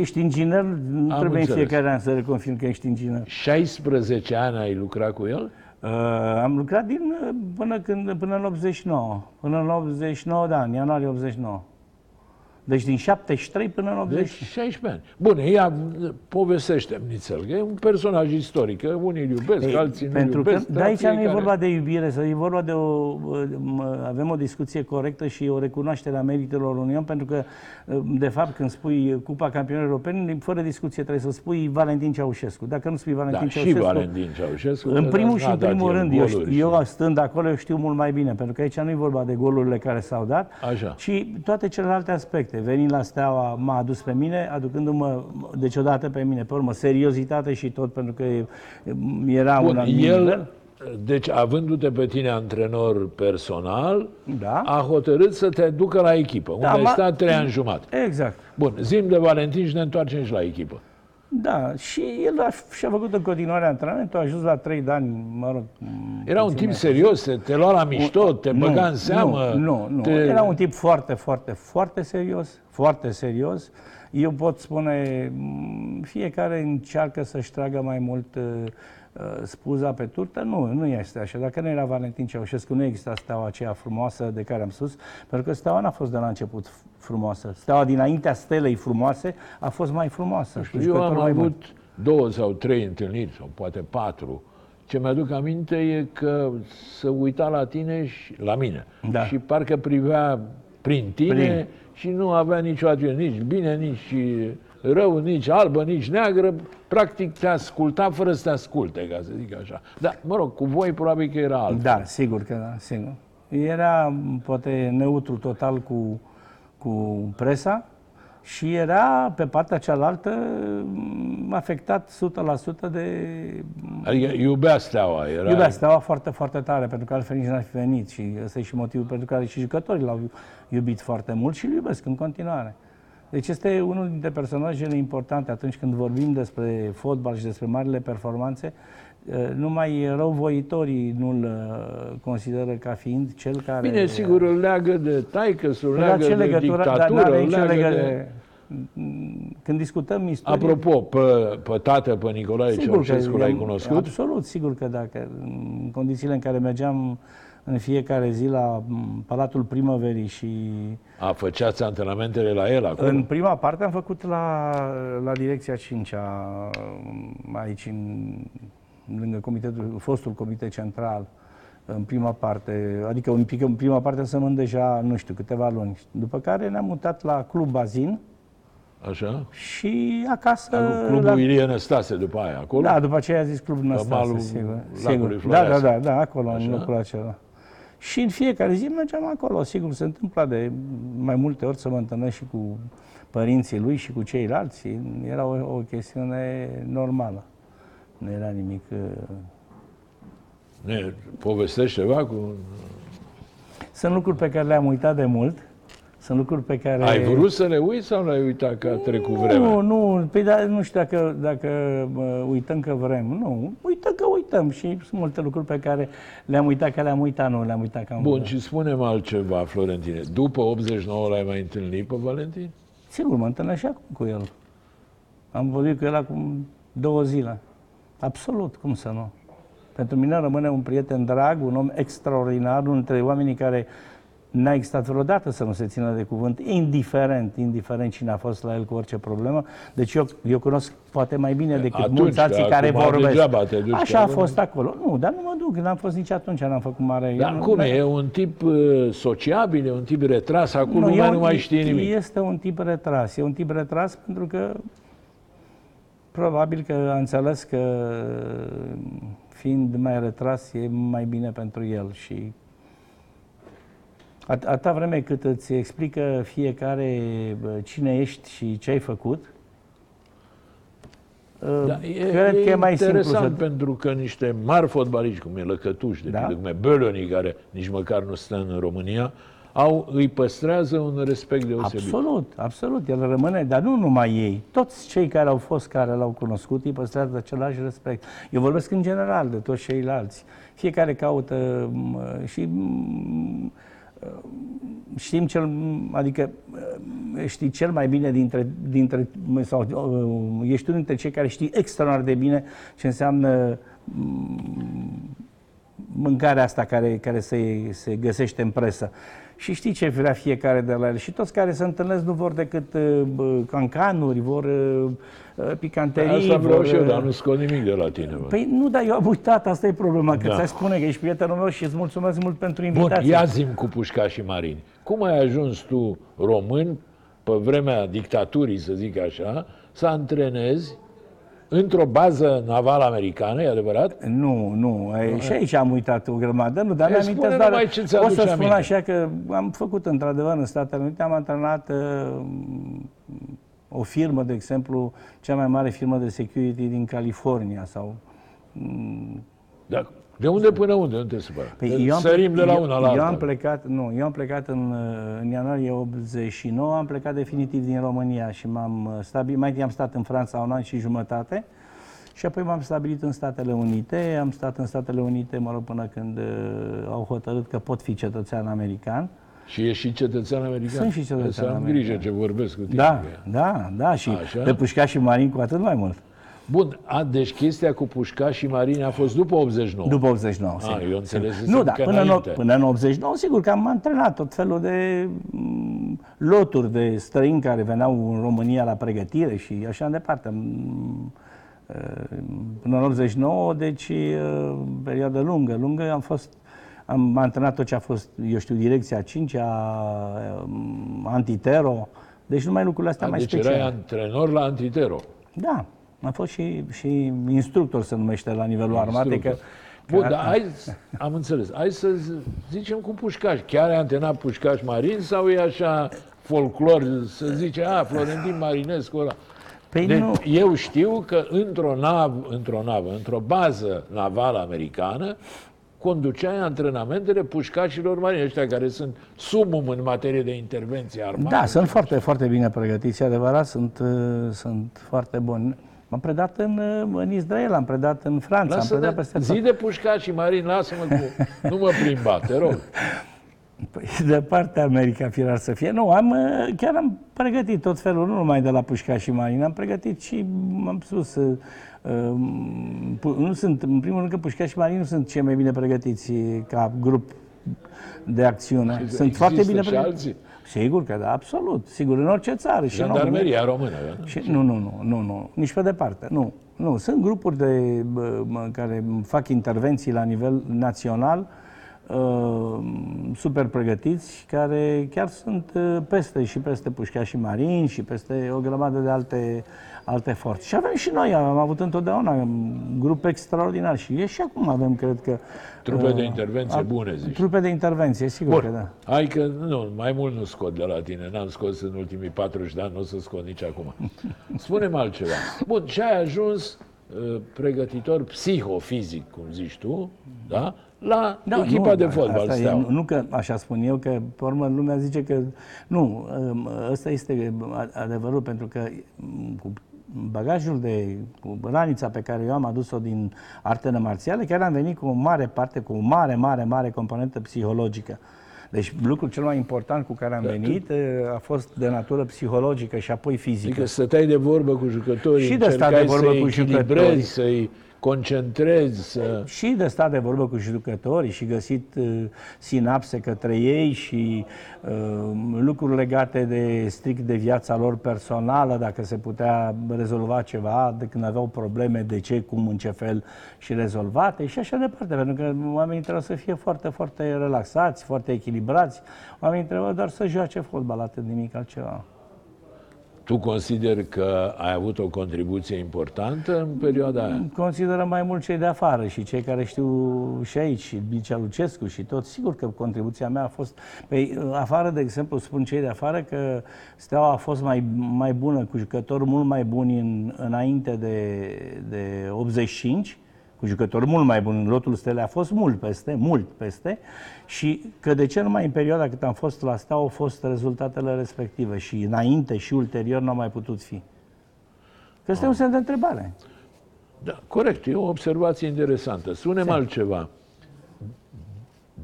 Ești inginer, nu Am trebuie în înțeles. fiecare an să reconfirm că ești inginer. 16 ani ai lucrat cu el? Uh, am lucrat din, uh, până, când, până în 89. Până în 89, da, în ianuarie 89. Deci din 73 până în 89. Deci 16 ani. Bun, ea povestește nițel, că e un personaj istoric, că unii îl iubesc, Ei, alții nu pentru că, iubesc. de dar aici nu e fiecare- vorba de iubire, să e vorba de o, m- avem o discuție corectă și o recunoaștere a meritelor unui om, pentru că, de fapt, când spui Cupa Campionilor Europeni, fără discuție trebuie să spui Valentin Ceaușescu. Dacă nu spui Valentin Da, și Ceaușescu, Valentin Ceaușescu. În că primul n-a și în dat primul el rând, eu, goluri știu, și- eu stând acolo, eu știu mult mai bine, pentru că aici nu e vorba de golurile care s-au dat, Așa. ci toate celelalte aspecte. Venind la Steaua m-a adus pe mine, aducându-mă, deci odată pe mine, pe urmă, seriozitate și tot, pentru că e- era un Bun, anumit nivel. el, deci avându-te pe tine antrenor personal, Da. a hotărât să te ducă la echipă, unde Da, ai ma- stat trei ani jumate. Exact. Bun, zim de Valentin și ne întoarcem și la echipă. Da, și el a, și-a făcut în continuare antrenamentul, a ajuns la trei de ani, mă rog. Era un puțin tip mai- serios, te, te lua la mișto, te Nu, băga în seamă. Nu, nu, nu. Te... Era un tip foarte, foarte, foarte serios, foarte serios. Eu pot spune, m, fiecare încearcă să-și tragă mai mult uh, uh, spuza pe turtă. Nu, nu este așa. Dacă nu era Valentin Ceaușescu, nu exista steaua aceea frumoasă de care am spus, pentru că steaua n-a fost de la început f- frumoasă. Steaua dinaintea stelei frumoase a fost mai frumoasă. cu Eu jucători am mai buni. avut două sau trei întâlniri, sau poate patru. Ce mi-aduc aminte e că să uita la tine și la mine. Da. Și parcă privea prin tine Prin. și nu avea nicio atitudine, nici bine, nici rău, nici albă, nici neagră. Practic te asculta fără să te asculte, ca să zic așa. Dar, mă rog, cu voi probabil că era altfel. Da, sigur că da, sigur. Era m, poate neutru total cu, cu presa și era pe partea cealaltă m, afectat 100% de... Adică iubea steaua. Era... Iubea steaua foarte, foarte tare, pentru că altfel nici n-ar fi venit și ăsta e și motivul pentru care și jucătorii l-au iubit foarte mult și îl iubesc în continuare. Deci este unul dintre personajele importante atunci când vorbim despre fotbal și despre marile performanțe. Eh, Numai răuvoitorii nu-l eh, consideră ca fiind cel care... Bine, sigur, îl leagă de taică, îl Dar leagă ce de legătură, dar dictatură, n-are îl nicio leagă legătură. de... Când discutăm istorie... Apropo, pe, pe tată, pe Nicolae Ceaușescu l-ai am- cunoscut? Absolut, sigur că dacă în condițiile în care mergeam în fiecare zi la m, Palatul Primăverii și A, făceați antrenamentele la el acolo? în prima parte am făcut la, la direcția 5 aici în, lângă comitetul, fostul comitet central în prima parte, adică un pic în prima parte să deja, nu știu, câteva luni. După care ne-am mutat la Club Bazin, Așa? și acasă... Clubul la... Ilie Năstase după aia, acolo? Da, după aceea a zis Clubul Năstase, malul sigur. lacului sigur. Da, da, Floreasca. da, da, acolo, Așa. în locul acela. Și în fiecare zi mergeam acolo, sigur, se întâmpla de mai multe ori să mă întâlnesc și cu părinții lui și cu ceilalți. Era o, o chestiune normală. Nu era nimic... uh, Ne povestești ceva cu... Sunt lucruri pe care le-am uitat de mult. Sunt lucruri pe care... Ai vrut să le uiți sau le-ai uitat că a trecut vremea? Nu, nu, păi da, nu știu dacă, dacă uh, uităm că vrem. Nu, uităm că uităm și sunt multe lucruri pe care le-am uitat, că le-am uitat, nu le-am uitat că am Bun, și spunem altceva, Florentine. După 89 l-ai mai întâlnit pe Valentin? Sigur, mă întâlnesc și acum cu el. Am vorbit cu el acum două zile. Absolut, cum să nu? Pentru mine rămâne un prieten drag, un om extraordinar, unul dintre oamenii care n-a existat vreodată să nu se țină de cuvânt, indiferent, indiferent cine a fost la el cu orice problemă. Deci eu, eu cunosc poate mai bine decât Atunci, mulți alții că care acum vorbesc. degeaba te duci Așa a acolo. fost acolo. Nu, dar nu mă duc, n-am fost nici atunci, n-am făcut mare... Dar eu nu- cum da- e? E un tip uh, sociabil, e un tip retras, acum Nu, lumea e nu un- mai știe nimic. Este un tip retras. E un tip retras pentru că probabil că a înțeles că fiind mai retras e mai bine pentru el și at- atâta vreme cât îți explică fiecare bă, cine ești și ce ai făcut, Da, e, cred e că e mai simplu interesant să... pentru că niște mari fotbaliști, cum e Lăcătuș, de Da. pildă, cum e Bölöni, care nici măcar nu stă în România, au, îi păstrează un respect deosebit. Absolut, absolut. El rămâne, dar nu numai ei. Toți cei care au fost, care l-au cunoscut, îi păstrează același respect. Eu vorbesc în general de toți ceilalți. Fiecare caută m, și m, știm cel, adică știi cel mai bine dintre, dintre sau uh, ești unul dintre cei care știi extraordinar de bine ce înseamnă m, mâncarea asta care, care se, se găsește în presă. Și știi ce vrea fiecare de la el. Și toți care se întâlnesc nu vor decât uh, bă, cancanuri, vor uh, uh, picanterii. Asta vreau vor, și eu, uh, dar nu scot nimic de la tine. Bă. Păi nu, dar eu am uitat, asta e problema, că Da. ți-ai spune că ești prietenul meu și îți mulțumesc mult pentru Bun, invitație. ia zim cu Pușca și Marini. Cum ai ajuns tu, român, pe vremea dictaturii, să zic așa, să antrenezi într-o bază navală americană, e adevărat? Nu, nu, e, și aici am uitat o grămadă, nu, dar E, mi-am spune amintesc doar, numai ce o ți-aduce să spun aminte. așa că am făcut într-adevăr în Statele Unite, am antrenat uh, o firmă, de exemplu, cea mai mare firmă de security din California sau mm, Da. De unde până unde? Nu te supăra. Păi eu am, Sărim de la eu, una la eu alta. am plecat, nu, eu am plecat în, uh, în ianuarie 89, am plecat definitiv din România și m-am uh, stabilit, mai întâi am stat în Franța un an și jumătate și apoi m-am stabilit în Statele Unite, am stat în Statele Unite, mă rog, până când uh, au hotărât că pot fi cetățean american. Și ești și cetățean american? Sunt și cetățean Să am american. grijă ce vorbesc cu tine. Da, da, da, și Așa? pe Pușca și Marin cu atât mai mult. Bun, a, deci chestia cu Pușca și Marini a fost după 89. După 89, Ah, sigur. eu înțeles Nu, da, că până în, înainte. până în 89, sigur că am antrenat tot felul de mm, loturi de străini care veneau în România la pregătire și așa departe. Mm, uh, Până în 89, deci uh, perioadă lungă, lungă, am fost am antrenat tot ce a fost, eu știu, direcția 5 a um, antitero, deci numai lucrurile astea A, mai deci speciale. erai antrenor la Antitero. Da, am fost și, și instructor, se numește la nivelul armatei. Că, Bun, că- dar hai, am înțeles. Hai să z- zicem cu Pușcaș. Chiar e antrenat Pușcaș Marin sau e așa folclor, să zice, a, Florentin Marinescu ăla. Păi Deci, nu, eu știu că într-o navă, într-o navă, într-o bază navală americană, conduceai antrenamentele pușcașilor marini, ăștia care sunt sumum în materie de intervenție armată. Da, sunt foarte, foarte bine pregătiți, e adevărat, sunt, uh, sunt foarte buni. M-am predat în, uh, în Israel, am predat în Franța, am Lasă predat de, peste zi tot. de pușcaș și marini, lasă-mă cu... Nu mă plimba, te rog. Păi, de partea America, firar să fie. Nu, am, uh, chiar am pregătit tot felul, nu numai de la Pușca și Marin, am pregătit și, am spus, uh, um, pu- nu sunt, în primul rând că Pușca și Marin nu sunt cei mai bine pregătiți ca grup de acțiune. Sunt Există foarte bine și pregătiți. alții? Sigur că da, absolut. Sigur, în orice țară. Și în România. Jandarmeria română. da? Și, nu, nu, nu, nu, nu, nici pe departe, nu. Nu, sunt grupuri de, bă, mă, care fac intervenții la nivel național uh, super pregătiți, care chiar sunt uh, peste și peste Pușca și Marin și peste o grămadă de alte, alte forțe. Și avem și noi, am avut întotdeauna un grup extraordinar și e și acum avem, cred că... Trupe uh, de intervenție bune, zici. Trupe de intervenție, sigur Bun. că da. Hai că, nu, mai mult nu scot de la tine, n-am scos în ultimii 40 de ani, nu o să scot nici acum. Spune-mi altceva. Bun, și ai ajuns uh, pregătitor psihofizic, cum zici tu, da? La da, echipa nu, de fotbal. Asta e, nu că așa spun eu, că pe urmă lumea zice că nu, um, ăsta este adevărul, pentru că um, cu bagajul de cu ranița pe care eu am adus-o din artele marțiale, chiar am venit cu o mare parte, cu o mare, mare, mare componentă psihologică. Deci lucrul cel mai important cu care am da, venit tu... a fost de natură psihologică și apoi fizică. Adică stăteai de vorbă cu jucătorii, și de stat de vorbă cu jucătorii, să-i concentrezi. Să... Și de stat de vorbă cu jucătorii și găsit uh, sinapse către ei și uh, lucruri legate de strict de viața lor personală, dacă se putea rezolva ceva, de când aveau probleme, de ce, cum, în ce fel și rezolvate și așa departe. Pentru că oamenii trebuie să fie foarte, foarte relaxați, foarte echilibrați. Oamenii trebuie doar să joace fotbal, atât nimic altceva. Tu consideri că ai avut o contribuție importantă în perioada aia? Consideră mai mult cei de afară și cei care știu și aici, și Bicea Lucescu și tot. Sigur că contribuția mea a fost... Pe afară, de exemplu, spun cei de afară că Steaua a fost mai, mai bună, cu jucători mult mai buni în, înainte de, de 85, cu jucători mult mai buni. Lotul Stelei a fost mult peste, mult peste și că de ce numai în perioada cât am fost la Steaua au fost rezultatele respective și înainte și ulterior nu au mai putut fi. Că este ah. un semn de întrebare. Da, corect, e o observație interesantă. Spunem altceva.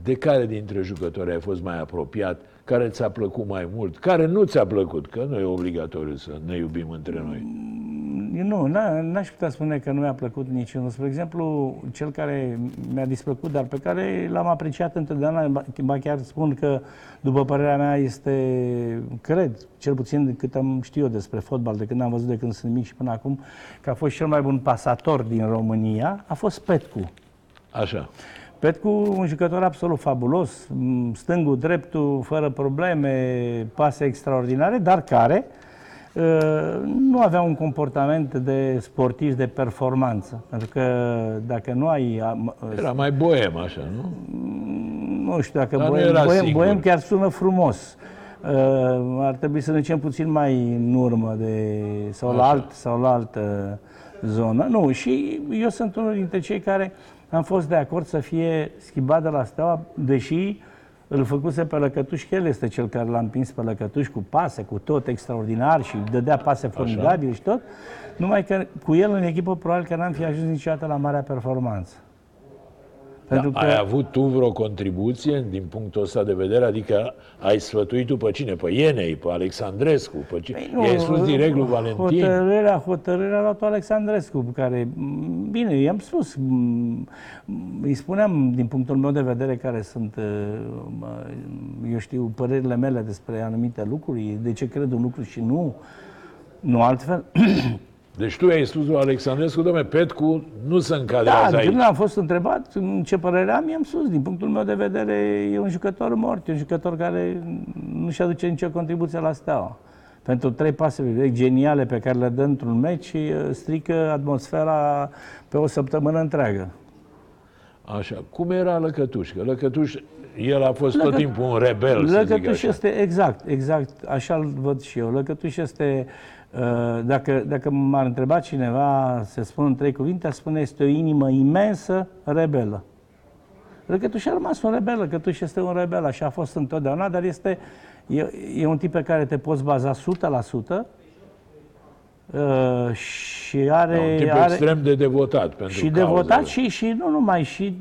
De care dintre jucători ai fost mai apropiat? Care ți-a plăcut mai mult? Care nu ți-a plăcut? Că nu e obligatoriu să ne iubim între noi. Mm, nu, n-aș putea spune că nu mi-a plăcut niciunul. Spre exemplu, cel care mi-a displăcut, dar pe care l-am apreciat întotdeauna, ba chiar spun că, după părerea mea, este, cred, cel puțin de cât am știu eu despre fotbal, de când am văzut de când sunt mic și până acum, că a fost cel mai bun pasator din România, a fost Petcu. Așa. Petcu, un jucător absolut fabulos, stângul, dreptul, fără probleme, pase extraordinare, dar care uh, nu avea un comportament de sportiv de performanță. Pentru că dacă nu ai... Era mai boem, așa, nu? Nu știu dacă boem, boem, boem chiar sună frumos. Uh, ar trebui să ne ducem puțin mai în urmă de, sau, la alt, sau la altă zonă. Nu, și eu sunt unul dintre cei care am fost de acord să fie schimbat de la Steaua, deși îl făcuse pe Lăcătuș, că el este cel care l-a împins pe Lăcătuș cu pase, cu tot extraordinar și dădea pase formidabile și tot, numai că cu el în echipă probabil că n-am fi ajuns niciodată la marea performanță. Pentru da, că... Ai avut tu vreo contribuție din punctul ăsta de vedere? Adică ai sfătuit tu pe cine? Pe Ienei, pe Alexandrescu? Pe cine? Păi nu, I-ai spus direct lui Valentin? Hotărârea, hotărârea a luat Alexandrescu, care, bine, i-am spus, îi spuneam din punctul meu de vedere care sunt, eu știu, părerile mele despre anumite lucruri, de ce cred un lucru și nu, nu altfel. Deci tu ai spus lui Alexandrescu, domnule, Petcu nu se încadrează da, aici. când am fost întrebat în ce părere am, i-am spus, din punctul meu de vedere, e un jucător mort, e un jucător care nu-și aduce nicio contribuție la steaua. Pentru trei pase geniale pe care le dă într-un meci, strică atmosfera pe o săptămână întreagă. Așa. Cum era Lăcătuș? Că Lăcătuș, el a fost Lăcă... tot timpul un rebel, Lăcătuș este, exact, exact, așa-l văd și eu. Lăcătuș este Uh, dacă, dacă m-ar întreba cineva să spun în trei cuvinte, spune este o inimă imensă, rebelă. și a rămas un rebel, și este un rebel, așa a fost întotdeauna, dar este, e, e un tip pe care te poți baza 100%, Uh, și are... Da, un tip are, extrem de devotat pentru Și devotat și, și nu numai, și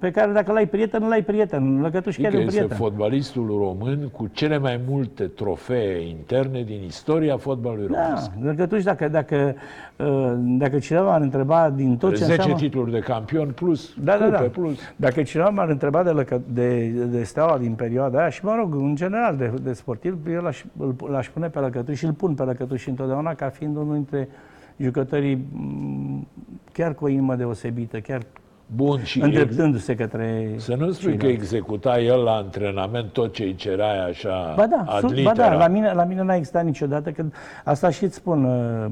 pe care dacă l-ai prieten, nu l-ai prieten. Lăcătuș chiar adică e prieten. este fotbalistul român cu cele mai multe trofee interne din istoria fotbalului da, românesc. Lăcătuș, dacă, dacă, uh, dacă cineva m-ar întreba din tot ce 10 înseamnă... titluri de campion plus da, da, da. plus. Dacă cineva m-ar întreba de, lăcă, de, de steaua din perioada aia și, mă rog, în general de, de sportiv, eu l-aș, l-aș pune pe Lăcătuș și îl pun pe Lăcătuș întotdeauna ca fiind unul dintre jucătorii mm, chiar cu o inimă deosebită, chiar Bun, și îndreptându-se către Să nu spui că executa el la antrenament tot ce îi cerai așa Ba da, ad ba da litera. la, mine, la mine n-a existat niciodată, că asta și îți spun, uh,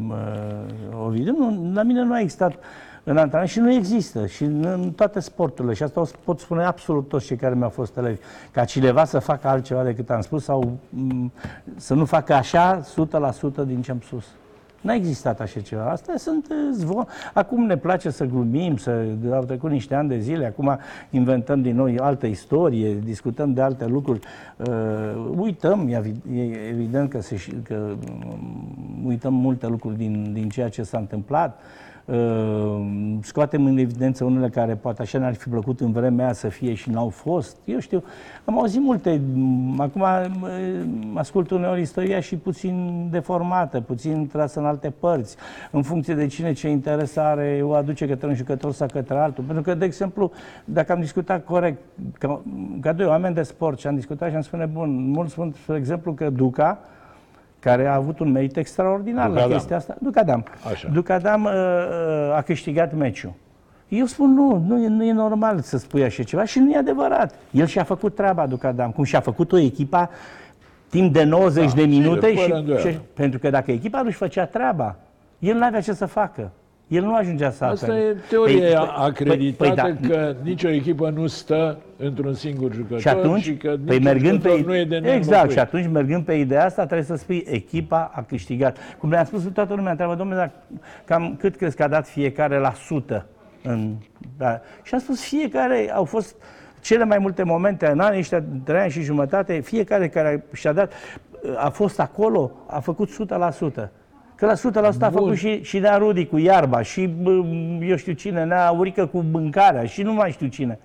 uh, Ovidiu, nu, la mine nu a existat în antrenament și nu există și în, în toate sporturile și asta o pot spune absolut toți cei care mi-au fost elevi, ca cineva să facă altceva decât am spus sau m, să nu facă așa 100% din ce am spus. N-a existat așa ceva. Astea sunt uh, zvon. Acum ne place să glumim, să au trecut niște ani de zile, acum inventăm din nou altă istorie, discutăm de alte lucruri. Uh, uităm, e evi- e evident că, se, și- că um, uităm multe lucruri din, din ceea ce s-a întâmplat. Uh, scoatem în evidență unele care poate așa ne-ar fi plăcut în vremea aia să fie și n-au fost. Eu știu, am auzit multe, m, acum m, ascult uneori istoria și puțin deformată, puțin trasă în alte părți, în funcție de cine ce interes are, o aduce către un jucător sau către altul. Pentru că, de exemplu, dacă am discutat corect, ca, ca doi oameni de sport și am discutat și am spune, bun, mulți spun, spre exemplu, că Duca, care a avut un merit extraordinar la Ducadam. chestia asta. Ducadam. Așa. Ducadam uh, uh, a câștigat meciul. Eu spun, nu, nu e, nu e normal să spui așa ceva și nu e adevărat. El și-a făcut treaba, Ducadam, cum și-a făcut-o echipa timp de 90 Da, de minute sigur, fără și, îndoială. și, pentru că dacă echipa nu-și făcea treaba, el nu avea ce să facă. El nu ajungea să Asta apere. e teorie Păi- păi- acreditată păi- păi da. că nicio echipă nu stă într-un singur jucător Și atunci, și că păi niciun mergând pe, jucător nu e de exact, neînlocuit. și atunci mergând pe ideea asta trebuie să spui echipa a câștigat. Cum le-am spus toată lumea, întreabă, domnule, dar cam cât crezi că a dat fiecare la sută? În, da. Și am spus, fiecare au fost cele mai multe momente în anii ăștia, trei ani și jumătate, fiecare care și-a dat, a fost acolo, a făcut 100%. Că la 100% a Bun. făcut și, și Nea Rudi cu iarba, și bă, eu știu cine, Nea Urică cu mâncarea, și nu mai știu cine.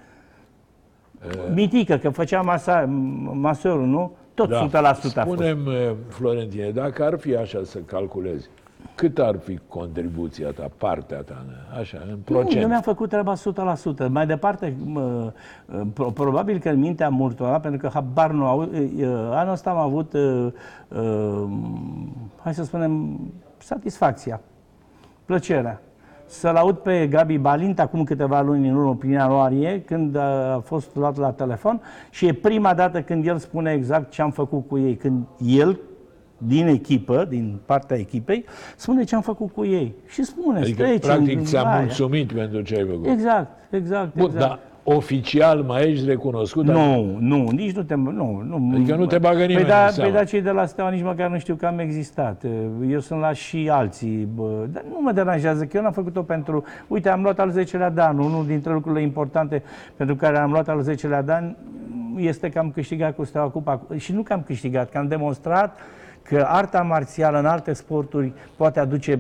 Mitică, că făcea masa, masorul, nu? Tot 100% a fost. Spunem, eh, Florentine, dacă ar fi așa să calculezi, cât ar fi contribuția ta, partea ta, așa, în Nu, procent? eu mi-am făcut treaba 100%. Mai departe, mă, pro- probabil că în mintea multora, pentru că habar nu au, e, anul ăsta am avut, e, e, hai să spunem, satisfacția, plăcerea. Să-l aud pe Gabi Balint acum câteva luni în urmă, prin ianuarie, când a fost luat la telefon și e prima dată când el spune exact ce am făcut cu ei. Când el, din echipă, din partea echipei, spune ce am făcut cu ei. Și spune, Adică, trecem practic, în ți-a aia. mulțumit pentru ce ai făcut. Exact, exact, Bun, exact. dar oficial mai ești recunoscut? Dar Nu, nu, nici nu te... Nu, nu, Adică nu te bagă nimeni păi da, în seamă. păi da, cei de la Steaua nici măcar nu știu că am existat. Eu sunt la și alții. Bă, dar nu mă deranjează, că eu n-am făcut-o pentru... Uite, am luat al 10-lea dan. Unul dintre lucrurile importante pentru care am luat al 10-lea dan este că am câștigat cu Steaua Cupa. Și nu că am câștigat, că am demonstrat că arta marțială în alte sporturi poate aduce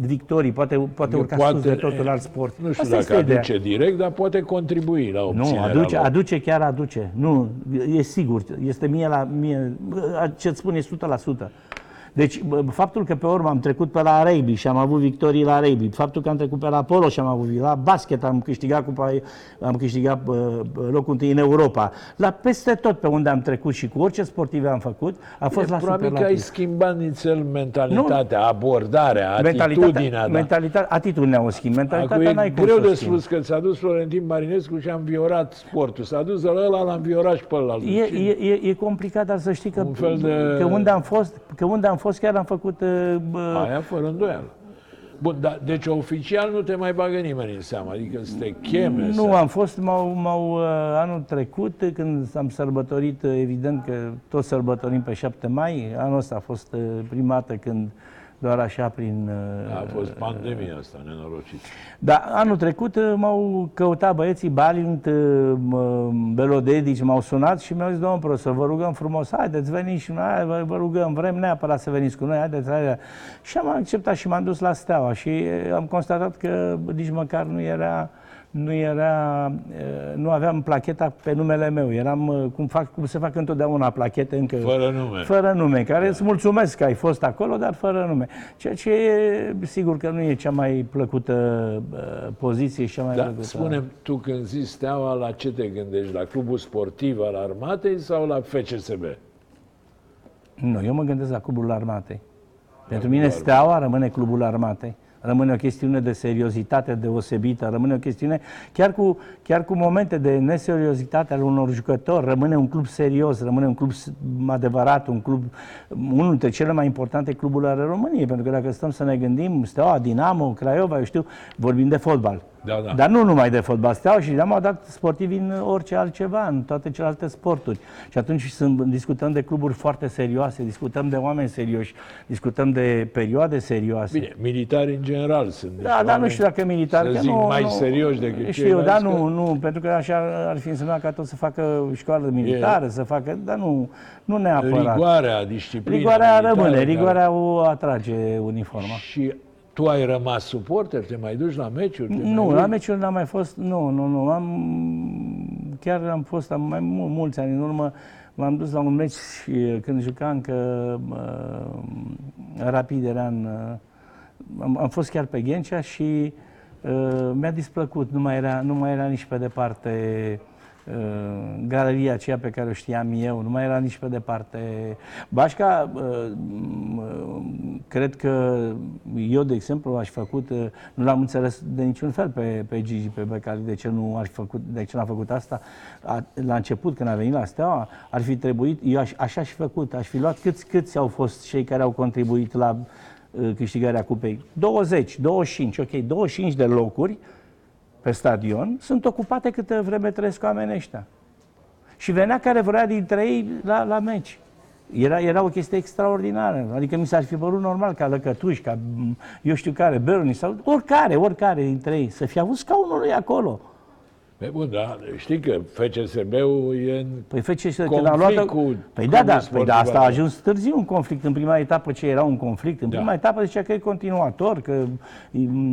victorii, poate, poate urca sus de totul alt sport. Nu știu Asta dacă este ideea. aduce direct, dar poate contribui la Nu, obținerea aduce, lor. aduce, chiar aduce. Nu, e sigur, este mie la mie, ce-ți spun e 100%. Deci, bă, faptul că pe urmă am trecut pe la rugby și am avut victorii la rugby, faptul că am trecut pe la polo și am avut la basket, am câștigat cupa, am câștigat bă, bă, locul întâi în Europa, la peste tot pe unde am trecut și cu orice sportiv am făcut, a fost la Probabil că ai superlativ. schimbat nițel mentalitatea, abordarea, atitudinea. da. mentalitatea, atitudinea o schimb, mentalitatea Acum n-ai e cum greu să o de schimbi. spus că s-a dus Florentin Marinescu și a înviorat sportul. S-a dus la ăla, l-a înviorat și pe ăla. E, e, e, e complicat, dar să știi că, Un fel de- că, unde am fost, că unde am fost chiar am făcut... uh, Bă, Aia fără îndoială. Bun, dar deci oficial nu te mai bagă nimeni în seamă, adică să te cheme. nu, să... am fost m-au, m-au, uh, anul trecut, când am sărbătorit, uh, evident că toți sărbătorim pe 7 mai, anul ăsta a fost uh, prima dată când doar așa prin... uh, A fost pandemia asta nenorocită. Da, anul trecut uh, m-au căutat băieții Balint, uh, mă- Belodedici, m-au sunat și mi-au zis, domnul profesor, vă rugăm frumos, haideți, veniți și noi, vă, vă rugăm, vrem neapărat să veniți cu noi, haideți, haideți. Și am acceptat și m-am dus la Steaua și uh, am constatat că nici măcar nu era nu era, uh, nu aveam placheta pe numele meu. Eram, uh, cum, fac, cum se fac întotdeauna plachete încă Fără nume. fără nume, care îți mulțumesc că ai fost acolo, dar fără nume. Ceea ce e, sigur că nu e cea mai plăcută uh, poziție și cea mai Da, plăcută. spune tu când zici steaua, la ce te gândești? La clubul sportiv al armatei sau la FCSB? Nu, eu mă gândesc la clubul armatei. Pentru mine Steaua rămâne clubul armatei. Rămâne o chestiune de seriozitate deosebită, rămâne o chestiune chiar cu, chiar cu momente de neseriozitate ale unor jucători, rămâne un club serios, rămâne un club adevărat, un club, unul dintre cele mai importante cluburi ale României, pentru că dacă stăm să ne gândim, Steaua, Dinamo, Craiova, eu știu, vorbim de fotbal. Da, da. Dar nu numai de fotbal. Steaua și Dinamo au dat sportivi în orice altceva, în toate celelalte sporturi. Și atunci sunt, discutăm de cluburi foarte serioase, discutăm de oameni serioși, discutăm de perioade serioase. Bine, militari în general sunt. Da, dar nu știu dacă militari... Să zic nu, mai nu, serioși decât Știu, dar că... nu, nu, pentru că așa ar fi însemnat ca tot să facă școală militară, e... să facă, dar nu, nu neapărat. Rigoarea, disciplina Rigoarea rămâne, rigoarea o atrage uniforma. Și tu ai rămas suporter? Te mai duci la meciuri? Nu, la meciuri n-am mai fost, nu, nu, nu. Am, chiar am fost am mai mulți ani în urmă, m-am dus la un meci când juca încă uh, Rapid, era în, uh, am, am fost chiar pe Ghencea și uh, mi-a displăcut, nu mai, era, nu mai era nici pe departe Uh, galeria aceea pe care o știam eu, nu mai era nici pe departe. Bașca, uh, uh, cred că eu, de exemplu, aș făcut, nu l-am înțeles de niciun fel pe, pe Gigi, pe Becali, de ce nu aș făcut, de ce n-a făcut asta. La început, când a venit la Steaua, ar fi trebuit, eu aș, așa aș fi făcut, aș fi luat câți, câți au fost cei care au contribuit la câștigarea cupei. 20, 25, ok, 25 de locuri, pe stadion sunt ocupate câte vreme trăiesc oamenii ăștia. Și venea care vrea dintre ei la, la meci. Era, era o chestie extraordinară. Adică mi s-ar fi părut normal ca Lăcătuși, ca eu știu care, Berni sau oricare, oricare dintre ei, să fie avut scaunul lui acolo. Pe bun, da, știi că FCSB-ul e în păi FCSB, când a luat cu Păi da, da, păi da, asta a ajuns târziu un conflict. În prima etapă ce era un conflict? În da. prima etapă zicea că e continuator, că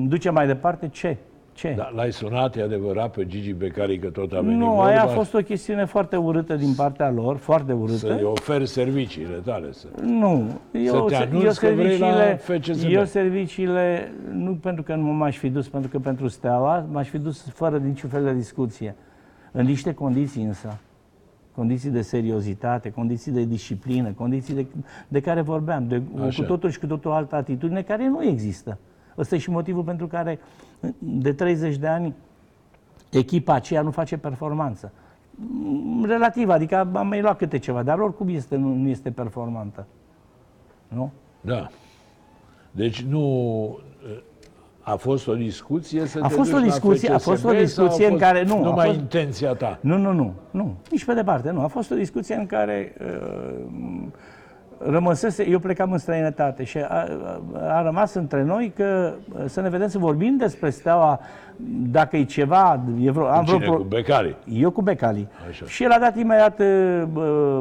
duce mai departe ce? Ce? Da, l-ai sunat, e adevărat, pe Gigi Becari că tot a venit Nu, vorba. aia a fost o chestiune foarte urâtă din partea lor, foarte urâtă. Să-i oferi serviciile tale. Să... Nu. Eu, să te eu serviciile, eu serviciile, nu pentru că nu m-aș fi dus, pentru că pentru Steaua, m-aș fi dus fără niciun fel de discuție. În niște condiții însă. Condiții de seriozitate, condiții de disciplină, condiții de, de care vorbeam, de, cu totul și cu totul altă atitudine care nu există. Ăsta e și motivul pentru care de 30 de ani echipa aceea nu face performanță. Relativ, adică am mai luat câte ceva, dar oricum este, nu, nu este performantă. Nu? Da. Deci nu a fost o discuție să a te fost o discuție, a fost o discuție în care nu numai fost, intenția ta. Nu, nu, nu, nu, nici pe departe, nu. A fost o discuție în care uh, rămăsese, eu plecam în străinătate și a, a rămas între noi că să ne vedem să vorbim despre steaua, dacă e ceva... E vreo, am vreo, cu Becali? Eu cu Becali. Așa. Și el a dat imediat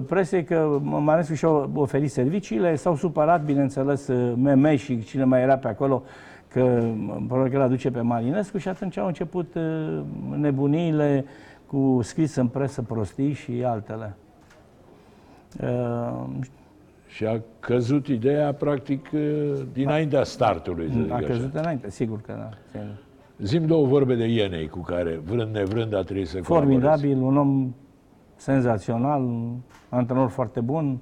presei că Manescu și-a oferit serviciile, s-au supărat, bineînțeles, Meme și cine mai era pe acolo, că probabil că îl aduce pe Marinescu și atunci au început nebuniile cu scris în presă prostii și altele. Și a căzut ideea, practic, dinaintea startului, să zic A căzut așa. înainte, sigur că da. Zim două vorbe de Ienei, cu care, vrând nevrând, a trebuit să Formidabil, un om senzațional, un antrenor foarte bun,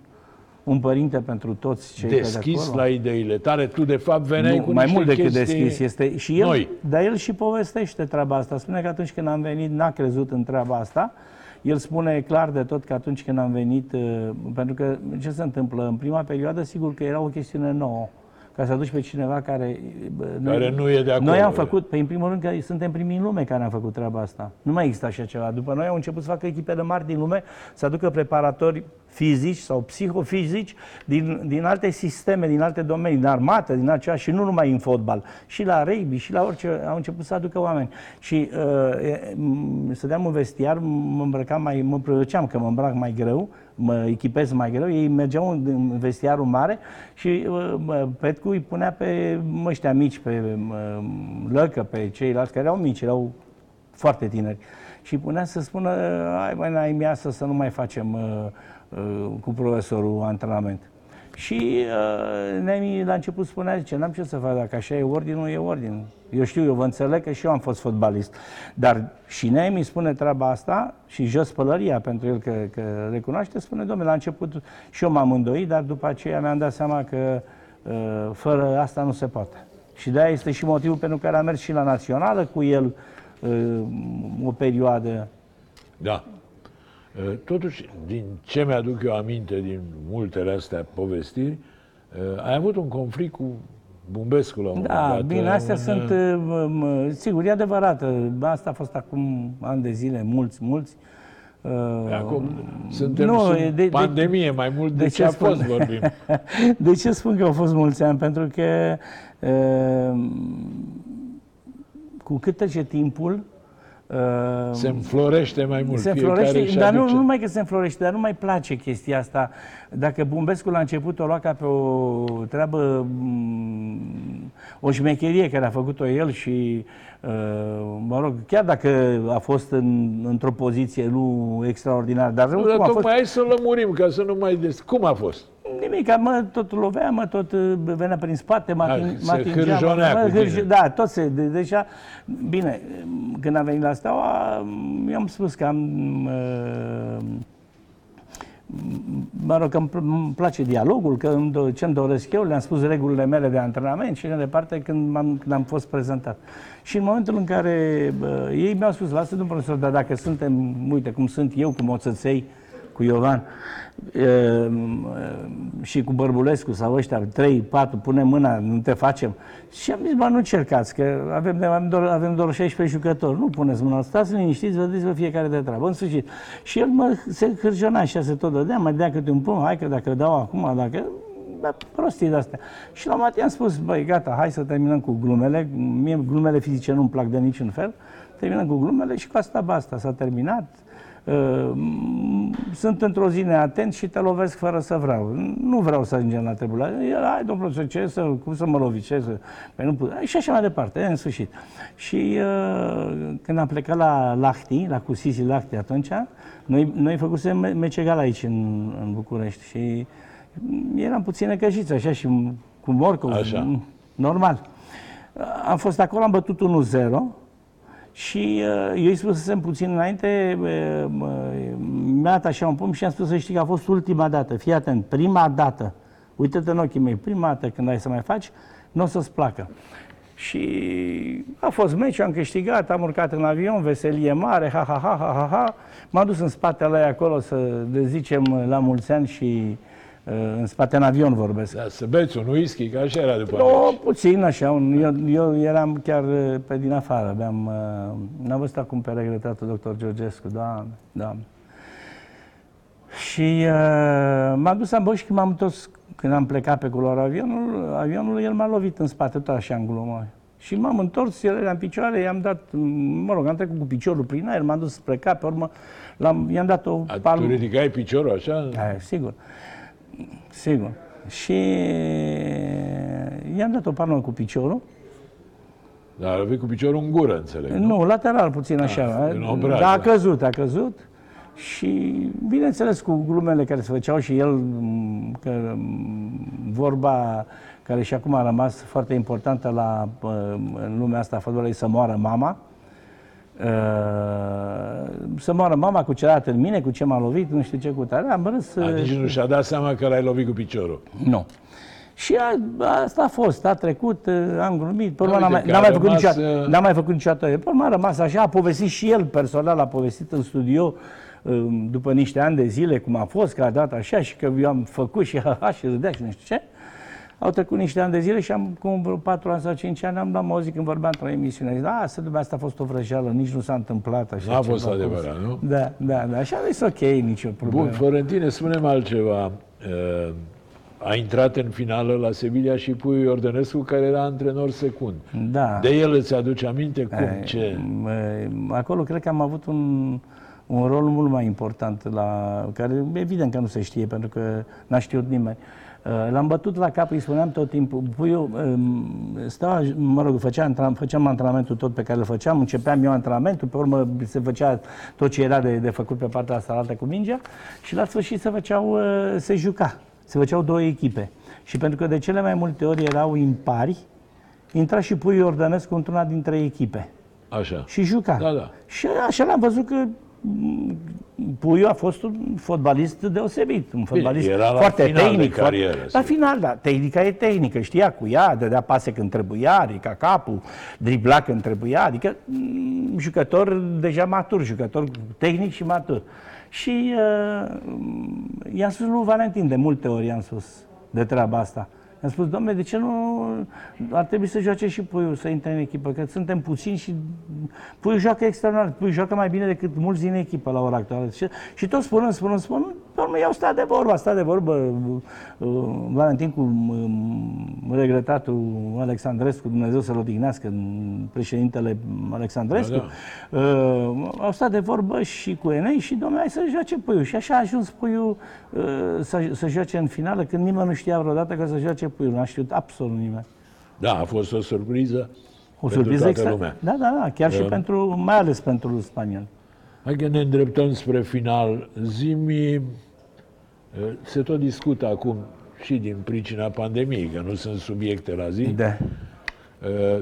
un părinte pentru toți cei Deschis de acolo. la ideile tale, tu de fapt veneai nu, cu mai mult decât chestii deschis este și el, noi. dar el și povestește treaba asta. Spune că atunci când am venit n-a crezut în treaba asta el spune clar de tot că atunci când am venit, uh, pentru că ce se întâmplă? În prima perioadă, sigur că era o chestiune nouă ca să aduci pe cineva care... Noi, care nu e de acolo. Noi am făcut, pe păi, în primul rând că suntem primii în lume care am făcut treaba asta. Nu mai există așa ceva. După noi au început să facă echipele mari din lume, să aducă preparatori fizici sau psihofizici din, din alte sisteme, din alte domenii, din armată, din aceea și nu numai în fotbal, și la rugby, și la orice, au început să aducă oameni. Și uh, stăteam în vestiar, mă îmbrăcam mai, mă prăceam că mă îmbrac mai greu, mă echipez mai greu, ei mergeau în vestiarul mare și uh, Petcu îi punea pe ăștia mici, pe uh, Lăcă, pe ceilalți care erau mici, erau foarte tineri. Și punea să spună, hai mai n-ai miasă să nu mai facem uh, uh, cu profesorul antrenament. Și uh, Nemi la început spunea, zice, n-am ce să fac, dacă așa e ordinul, e ordin. Eu știu, eu vă înțeleg că și eu am fost fotbalist. Dar și Nemi spune treaba asta și jos pălăria pentru el că, că recunoaște, spune, domnule, la început și eu m-am îndoit, dar după aceea mi-am dat seama că uh, fără asta nu se poate. Și de-aia este și motivul pentru care am mers și la națională cu el uh, o perioadă. Da. Uh, totuși, din ce mi-aduc eu aminte din multele astea povestiri, uh, ai avut un conflict cu Bumbescu la un Da, moment dat, bine, astea un, sunt, uh, m- sigur, e adevărat. uh, Asta a fost acum ani de zile, mulți, mulți. Uh, Acum suntem nu, sub e de- de- pandemie mai mult de, de ce ce a spun? fost vorbim. De ce spun că au fost mulți ani? Pentru că uh, cu cât trece timpul, uh, Se înflorește mai mult. se fiecare înflorește, își dar nu, aduce- nu numai că se înflorește, dar nu mai place chestia asta. Dacă Bumbescu la început o lua ca pe o treabă, m, o șmecherie care a făcut-o el și, uh, mă rog, chiar dacă a fost în, într-o poziție nu extraordinară, dar Nu, cum dar a fost, tocmai hai să lămurim, ca să nu mai... Des... Cum a fost? Nimic, mă, tot lovea, mă, tot uh, venea prin spate, mă, Da, ating, se mă atingea, mă, hârjonea mă, cu tine. hârj- Da, tot se, de, deja, bine, când am venit la Steaua, i-am spus că am, uh, mă rog, că îmi pl- îmi place dialogul, că îmi do- ce-mi doresc eu, le-am spus regulile mele de antrenament și mai departe când, am când am fost prezentat. Și în momentul în care bă, ei mi-au spus, lasă domnul profesor, dar dacă suntem, uite cum sunt eu cu moțăței, cu Iovan e, și cu Bărbulescu sau ăștia, 3, 4, punem mâna, nu te facem. Și am zis, bă, nu încercați, că avem, avem, doar, avem doar 16 jucători, nu puneți mâna, stați liniștiți, vedeți-vă fiecare de treabă, în sfârșit. Și el mă, se hârjona și se tot dădea, mai dea câte un pumn, hai că dacă dau acum, dacă... Da, prostii de-astea. Și la un moment dat i-am spus, băi, gata, hai să terminăm cu glumele. Mie glumele fizice nu-mi plac de niciun fel. Terminăm cu glumele și cu asta basta. S-a terminat. Uh, Sunt într-o zi neatent și te lovesc fără să vreau. Nu vreau să ajungem la tribunal. El, hai, domnul profesor, ce să, cum să mă lovi, ce să... Păi nu put... Și așa mai departe, în sfârșit. Și uh, când am plecat la Lahti, la Cusisi Lahti atunci, noi, noi făcusem me- mecegal aici în, în București și eram puțin necăjiți, așa, și cu morcov, Așa. normal. Am fost acolo, am bătut 1-0 și uh, eu îi spusesem puțin înainte, uh, uh, mi-a dat așa un pumn și am spus să știi că a fost ultima dată, fii atent, prima dată, uite-te în ochii mei, prima dată când ai să mai faci, nu o să-ți placă. Și a fost meci, am câștigat, am urcat în avion, veselie mare, ha, ha, ha, ha, ha, ha. M-am dus în spatele ei acolo să le zicem la mulți ani și uh, în spate în avion vorbesc. Da, să beți un whisky, că așa era după O, meci. puțin așa, un, eu, eu eram chiar uh, pe din afară, aveam, uh, n-am văzut acum pe regretatul doctor Georgescu, doamne, doamne. Și uh, m-am dus în și când m-am întors, când am plecat pe culoarea avionul, avionul, el m-a lovit în spate, tot așa în glumă. Și m-am întors, el era în picioare, i-am dat, mă rog, am trecut cu piciorul prin aer, m-am dus spre cap, pe urmă, l-am, i-am dat o A, tu ridicai piciorul așa? da, sigur. Sigur. Și i-am dat o palmă cu piciorul. Dar a lovit cu piciorul în gură, înțeleg. Nu? Nu, lateral puțin așa. Ah, în obraz, Dar a da. căzut, a căzut. Și bineînțeles cu glumele care se făceau și el, m, că m, vorba care și acum a rămas foarte importantă la, uh, în lumea asta a fotbalului, să moară mama. Uh, Să moară mama cu ce a dat în mine, cu ce m-a lovit, nu știu ce cu tare. Am râs. A, uh, nici nu și-a dat seama că l-ai lovit cu piciorul. Nu. Și a, asta a fost, a trecut, uh, am glumit, pe urmă Da, n-am mai, uite, n-am că a mai făcut rămas, niciodată, uh, n-am mai făcut niciodată. Pe urmă a rămas așa, a povestit și el personal, a povestit în studio uh, după niște ani de zile cum a fost, că a dat așa și că eu am făcut și ha, ha, și râdea și nu știu ce. Au trecut niște ani de zile și am, cum vreo 4 ani sau 5 ani, am luat mă când vorbeam într-o emisiune. Zic, da, să asta a fost o vrăjeală, nici nu s-a întâmplat așa N-a ceva fost cum- adevărat, nu? Da, da, da. Și am zis, ok, nicio problemă. Bun, Florentine, spune altceva. Uh, A intrat în finală la Sevilla și Puiu Iordănescu, care era antrenor secund. Da. De el îți aduce aminte cum, Eh, ce? m- Acolo cred că am avut un, un rol mult mai important, la, care evident că nu se știe, pentru că n-a știut nimeni. Uh, L-am bătut la cap, îi spuneam tot timpul, puiu, um, stau, mă rog, făcea, antren- făceam antrenamentul tot pe care îl făceam, începeam eu antrenamentul, pe urmă se făcea tot ce era de, de făcut pe partea asta altă cu mingea și la sfârșit se făceau, uh, se juca, se făceau două echipe. Și pentru că de cele mai multe ori erau impari, intra și Puiu Iordănescu într-una dintre echipe Așa. și juca. Da, da. Și așa l-am văzut că Puiu a fost un fotbalist deosebit, un fotbalist era la foarte final de tehnic. carieră, foarte, la sigur. final, da. Tehnica e tehnică, știa cu ea, dădea pase când trebuia, ridica capul, dribla când trebuia, adică mm, jucător deja matur, jucător tehnic și matur. Și uh, i-am spus lui Valentin, de multe ori i-am spus de treaba asta. I-am spus, domnule, de ce nu ar trebui să joace și Puiu, să intre în echipă, că suntem puțini și Puiu joacă extraordinar, Puiu joacă mai bine decât mulți din echipă la ora actuală. Și, și tot spunând, spunând, spunând, pe urmă i-au stat de vorbă, a stat de vorbă uh, Valentin cu um, regretatul Alexandrescu, Dumnezeu să-l odihnească, președintele Alexandrescu, Da, da, Uh, au stat de vorbă și cu Enei și domnule, hai să joace Puiu. Și așa a ajuns Puiu uh, să, să joace în finală, când nimeni nu știa vreodată că să joace Puiu. Nu a știut absolut nimeni. Da, a fost o surpriză O pentru surpriză toată extra. lumea. Da, da, da, chiar și pentru, mai ales pentru spaniol. Hai că ne îndreptăm spre final. Zimi, se tot discută acum și din pricina pandemiei, că nu sunt subiecte la zi. Da.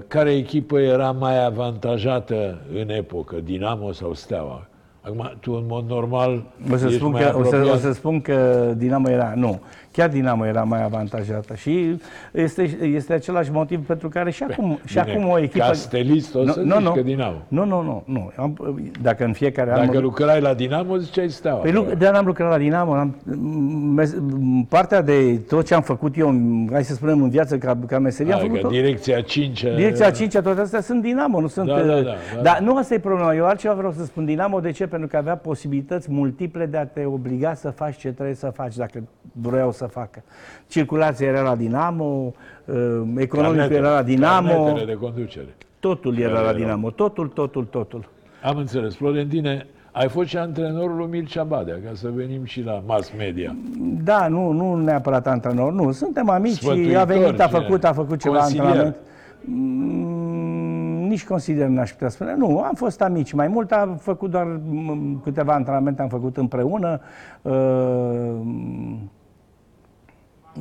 Care echipă era mai avantajată în epocă, Dinamo sau Steaua? Acum, tu în mod normal O să, ești spun mai că, o, să, apropiat. o să spun că Dinamo era, nu, chiar Dinamo era mai avantajată și este, este același motiv pentru care și acum, și Bine, acum o echipă... Ca stelist o să zici că Dinamo. Nu, nu, nu, nu. Am, dacă în fiecare an... Dacă mă- lucrai la Dinamo, ziceai Steaua. Păi nu, de am lucrat la Dinamo. Am, mes- partea de tot ce am făcut eu, hai să spunem, în viață ca, ca meserie, am făcut Adică direcția 5 Direcția 5 toate astea sunt Dinamo, nu sunt... Da, da, uh, da, da. Dar nu asta e problema. Eu altceva vreau să spun. Dinamo de ce? Pentru că avea posibilități multiple de a te obliga să faci ce trebuie să faci, dacă vreau să facă. Circulația era la Dinamo, uh, economicul Carnetele, era la Dinamo, carnetele de conducere. totul era Care la erau. Dinamo, totul, totul, totul. Am înțeles. Florentine, ai fost și antrenorul lui Mircea Badea, ca să venim și la mass media. Da, nu, nu neapărat antrenor, nu. Suntem amici, Sfătuitor, a venit, a cine? făcut, a făcut ceva Consilier. antrenament. Mm, nici consilier n-aș putea spune. Nu, am fost amici. Mai mult am făcut doar mm, câteva antrenamente, am făcut împreună. Uh,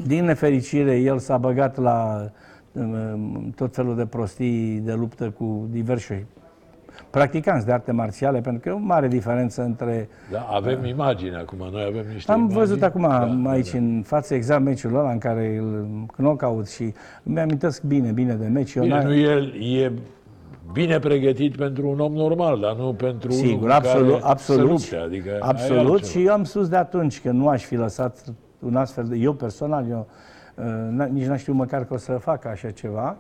Din nefericire, el s-a băgat la mm, tot felul de prostii de luptă cu diversi practicanți de arte marțiale, pentru că e o mare diferență între Da, avem imagini acum, noi avem niște am imagini. văzut acum da, aici da. în față exact meciul ăla în care îl knockout și îmi amintesc bine, bine de meci. Eu Bine, n-am- nu el e bine pregătit pentru un om normal, dar nu pentru unul Sigur, cu absolut, care absolut, să lupte. Adică ai absolut altceva. și eu am spus de atunci că nu aș fi lăsat un astfel de... Eu personal, eu uh, n- nici n-aș știu măcar că o să fac așa ceva.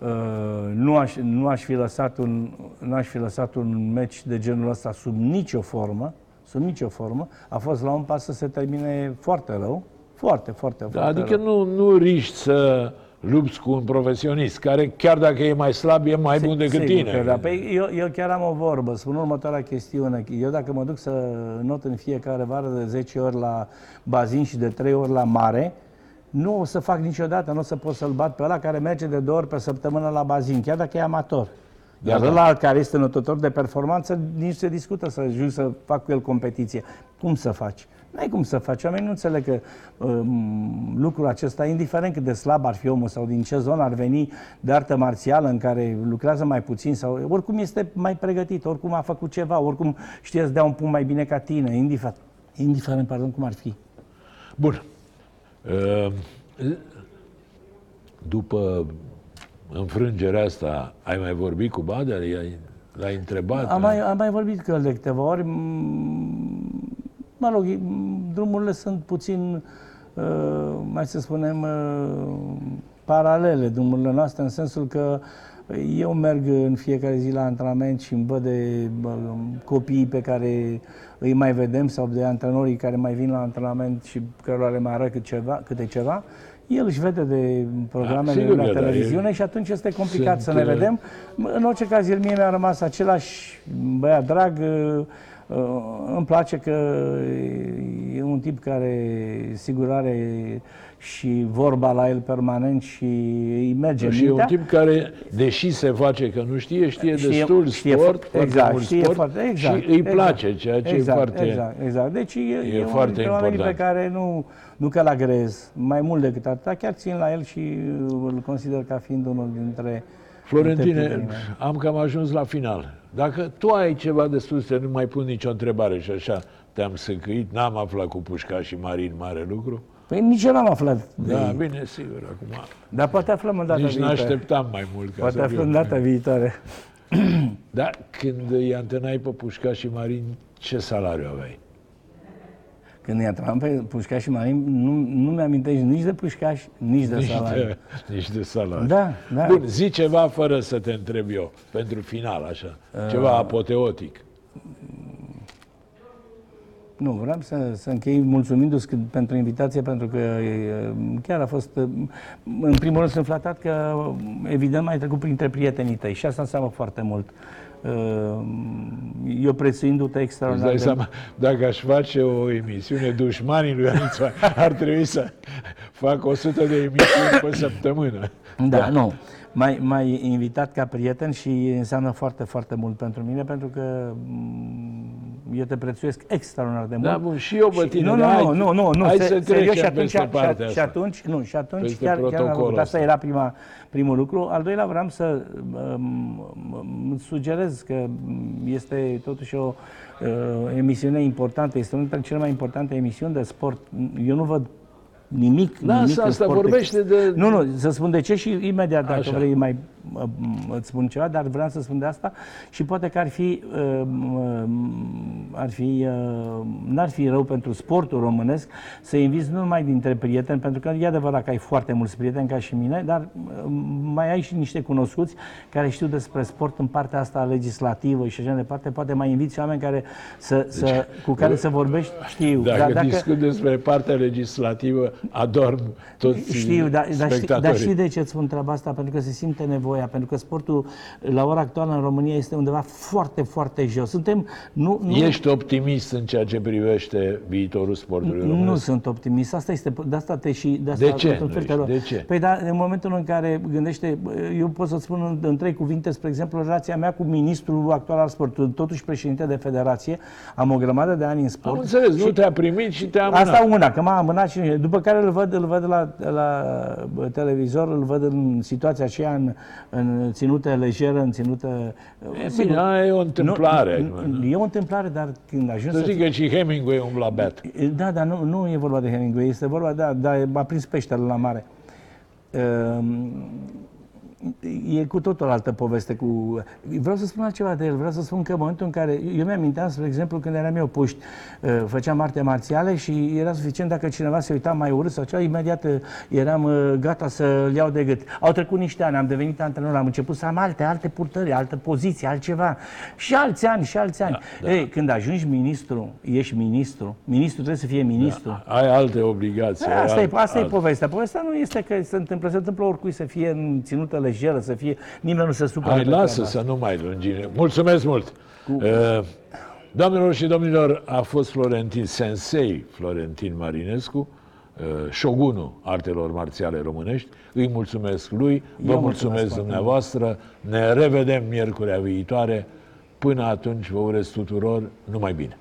Uh, nu, aș, nu, aș fi lăsat un, nu aș fi lăsat un meci de genul ăsta sub nicio formă, sub nicio formă. A fost la un pas să se termine foarte rău, foarte, foarte, Da, foarte adică rău. nu, nu riști să lupți cu un profesionist, care chiar dacă e mai slab, e mai bun decât Sigur tine. Că, da. Păi, eu, eu chiar am o vorbă, spun următoarea chestiune. Eu dacă mă duc să not în fiecare vară de 10 ori la bazin și de 3 ori la mare, nu o să fac niciodată, nu o să pot să-l bat pe ăla care merge de două ori pe săptămână la bazin, chiar dacă e amator. Iar Da, da, da. ăla care este notător de performanță, nici se discută să ajung să fac cu el competiție. Cum să faci? N-ai cum să faci. Oamenii nu înțeleg că um, lucrul acesta, indiferent cât de slab ar fi omul sau din ce zonă ar veni de artă marțială în care lucrează mai puțin sau oricum este mai pregătit, oricum a făcut ceva, oricum știe să dea un punct mai bine ca tine, indiferent, indiferent pardon, cum ar fi. Bun. Uh, După înfrângerea asta, ai mai vorbit cu Badea? I-ai- L-ai întrebat? Am mai, am mai vorbit cu el de câteva ori. M- Mă rog, e- drumurile sunt puțin, uh, mai să spunem, uh, paralele drumurile noastre, în sensul că eu merg în fiecare zi la antrenament și îmi văd de bă, copiii pe care îi mai vedem sau de antrenorii care mai vin la antrenament și cărora le mai arăt câte ceva, câte ceva. El își vede de programele sigur la că da, televiziune e- și atunci este complicat sunt, să ne uh, vedem. În orice caz, el mie mi-a rămas același băiat drag. Uh, uh, Îmi place că e un tip care, sigur, are și vorba la el permanent și îi merge Și e un mintea. tip care, deși se face că nu știe, știe, Știe- destul știe sport, fo- foarte exact, mult știe sport foarte- exact, și îi exact. place, ceea ce exact, e foarte... Exact, exact. Deci e, e e unul foarte dintre oamenii pe important. care nu, nu că l-agrez, mai mult decât atât, chiar țin la el și îl consider ca fiind unul dintre Florentine, Între am cam ajuns la final. Dacă tu ai ceva de spus, să nu mai pun nicio întrebare și așa te-am săcăit, n-am aflat cu Pușca și Marin mare lucru. Păi nici eu n-am aflat. de Da, ei. bine, sigur, acum. Dar poate aflăm în data Nici viitoare. n-așteptam mai mult ca Poate să aflăm fiu. în data viitoare. Da, când îi antenai pe Pușca și Marin, ce salariu aveai? Când îi antrenam pe Pușcaș și Marin, nu, nu mi-amintești nici de Pușcaș, nici de Nici salariu. de, nici de salariu. Da, da. Bun, zi ceva fără să te întreb eu, pentru final, așa. Ceva apoteotic. Nu, vreau să, să închei mulțumindu-ți că- pentru invitație, pentru că e, chiar a fost, în primul rând sunt flatat că, evident, mai trecut printre prietenii tăi și asta înseamnă foarte mult. Eu prețuindu-te Îți extraordinar dai de seama, dacă aș face o emisiune dușmanii lui Anițu, ar trebui să fac 100 de emisiuni pe săptămână. Da, nu. M-ai, m-ai invitat ca prieten și înseamnă foarte, foarte mult pentru mine, pentru că m, eu te prețuiesc extraordinar de mult. Da, bun, și eu pe tine, Nu, nu, dar nu, hai- nu, nu, nu, hai se- să serios, trecem și atunci, peste și, partea și asta. atunci, nu, și atunci Peste chiar, chiar am protocolul avut. Asta ăsta. era prima, primul lucru. Al doilea vreau să um, um, sugerez că este totuși o uh, emisiune importantă, este una dintre cele mai importante emisiuni de sport. Eu nu văd nimic, Lasă nimic în asta, sport vorbește ex- de- Nu, nu, să spun de ce și imediat dacă Așa. vrei mai uh, îți spun ceva, dar vreau să spun de asta și poate că ar fi, uh, uh, ar fi, uh, n-ar fi rău pentru sportul românesc să inviți nu numai dintre prieteni, pentru că e adevărat că ai foarte mulți prieteni ca și mine, dar uh, mai ai și niște cunoscuți care știu despre sport în partea asta legislativă și așa mai departe, poate mai inviți oameni care să, să, cu care să vorbești, știu, Dacă, dar dacă discut despre partea legislativă, adorm toți Știu, dar, dar, știi, spectatorii. dar știi de ce îți spun treaba asta? Pentru că se simte nevoia, pentru că sportul la ora actuală în România este undeva foarte, foarte jos. Suntem, nu, nu, Ești optimist în ceea ce privește viitorul sportului nu românesc? sunt optimist. Asta este, de asta te și... De, asta, De ce într-un nu fel ești? te rog. De ce? Păi da, în momentul în care gândește, eu pot să-ți spun în, în trei cuvinte, spre exemplu, relația mea cu ministrul actual al sportului, totuși președinte de federație, am o grămadă de ani în sport. Am înțeles, nu te-a primit și te-a amânat. Asta una, că m-a amânat și după care îl văd, îl văd la, la bă, televizor, îl văd în situația aceea, în, în ținută lejeră, în ținută... E sigur, bine, aia e o întâmplare. Nu, nu, e o întâmplare, dar când ajungi Să să... zic că și Hemingway umbla beat. Da, dar nu, nu e vorba de Hemingway, este vorba, da, da, a prins peștele la mare. Ehm, E cu totul altă poveste cu... Vreau să spun altceva de el, vreau să spun că în momentul în care... Eu mi-aminteam, spre exemplu, când eram eu puști, uh, făceam arte marțiale și era suficient dacă cineva se uita mai urât sau ceva, imediat uh, eram uh, gata să-l iau de gât. Au trecut niște ani, am devenit antrenor, am început să am alte, alte purtări, altă poziție, altceva. Și alți ani, și alți ani. Da, Ei, când ajungi ministru, ești ministru, ministru trebuie să fie ministru. Ai alte obligații. ai Asta, e, alt- asta e alt- povestea. Povestea nu este că se întâmplă, se întâmplă oricui să fie în ținută lejeră, să fie, nimeni nu se supără. Hai, pe lasă treaba să nu mai lungim. Mulțumesc mult! Uh, Doamnelor și domnilor, a fost Florentin Sensei, Florentin Marinescu, uh, șogunul artelor marțiale românești. Îi mulțumesc lui, vă Eu mulțumesc mulțumesc foarte dumneavoastră. Ne revedem miercurea viitoare. Până atunci vă urez tuturor numai bine.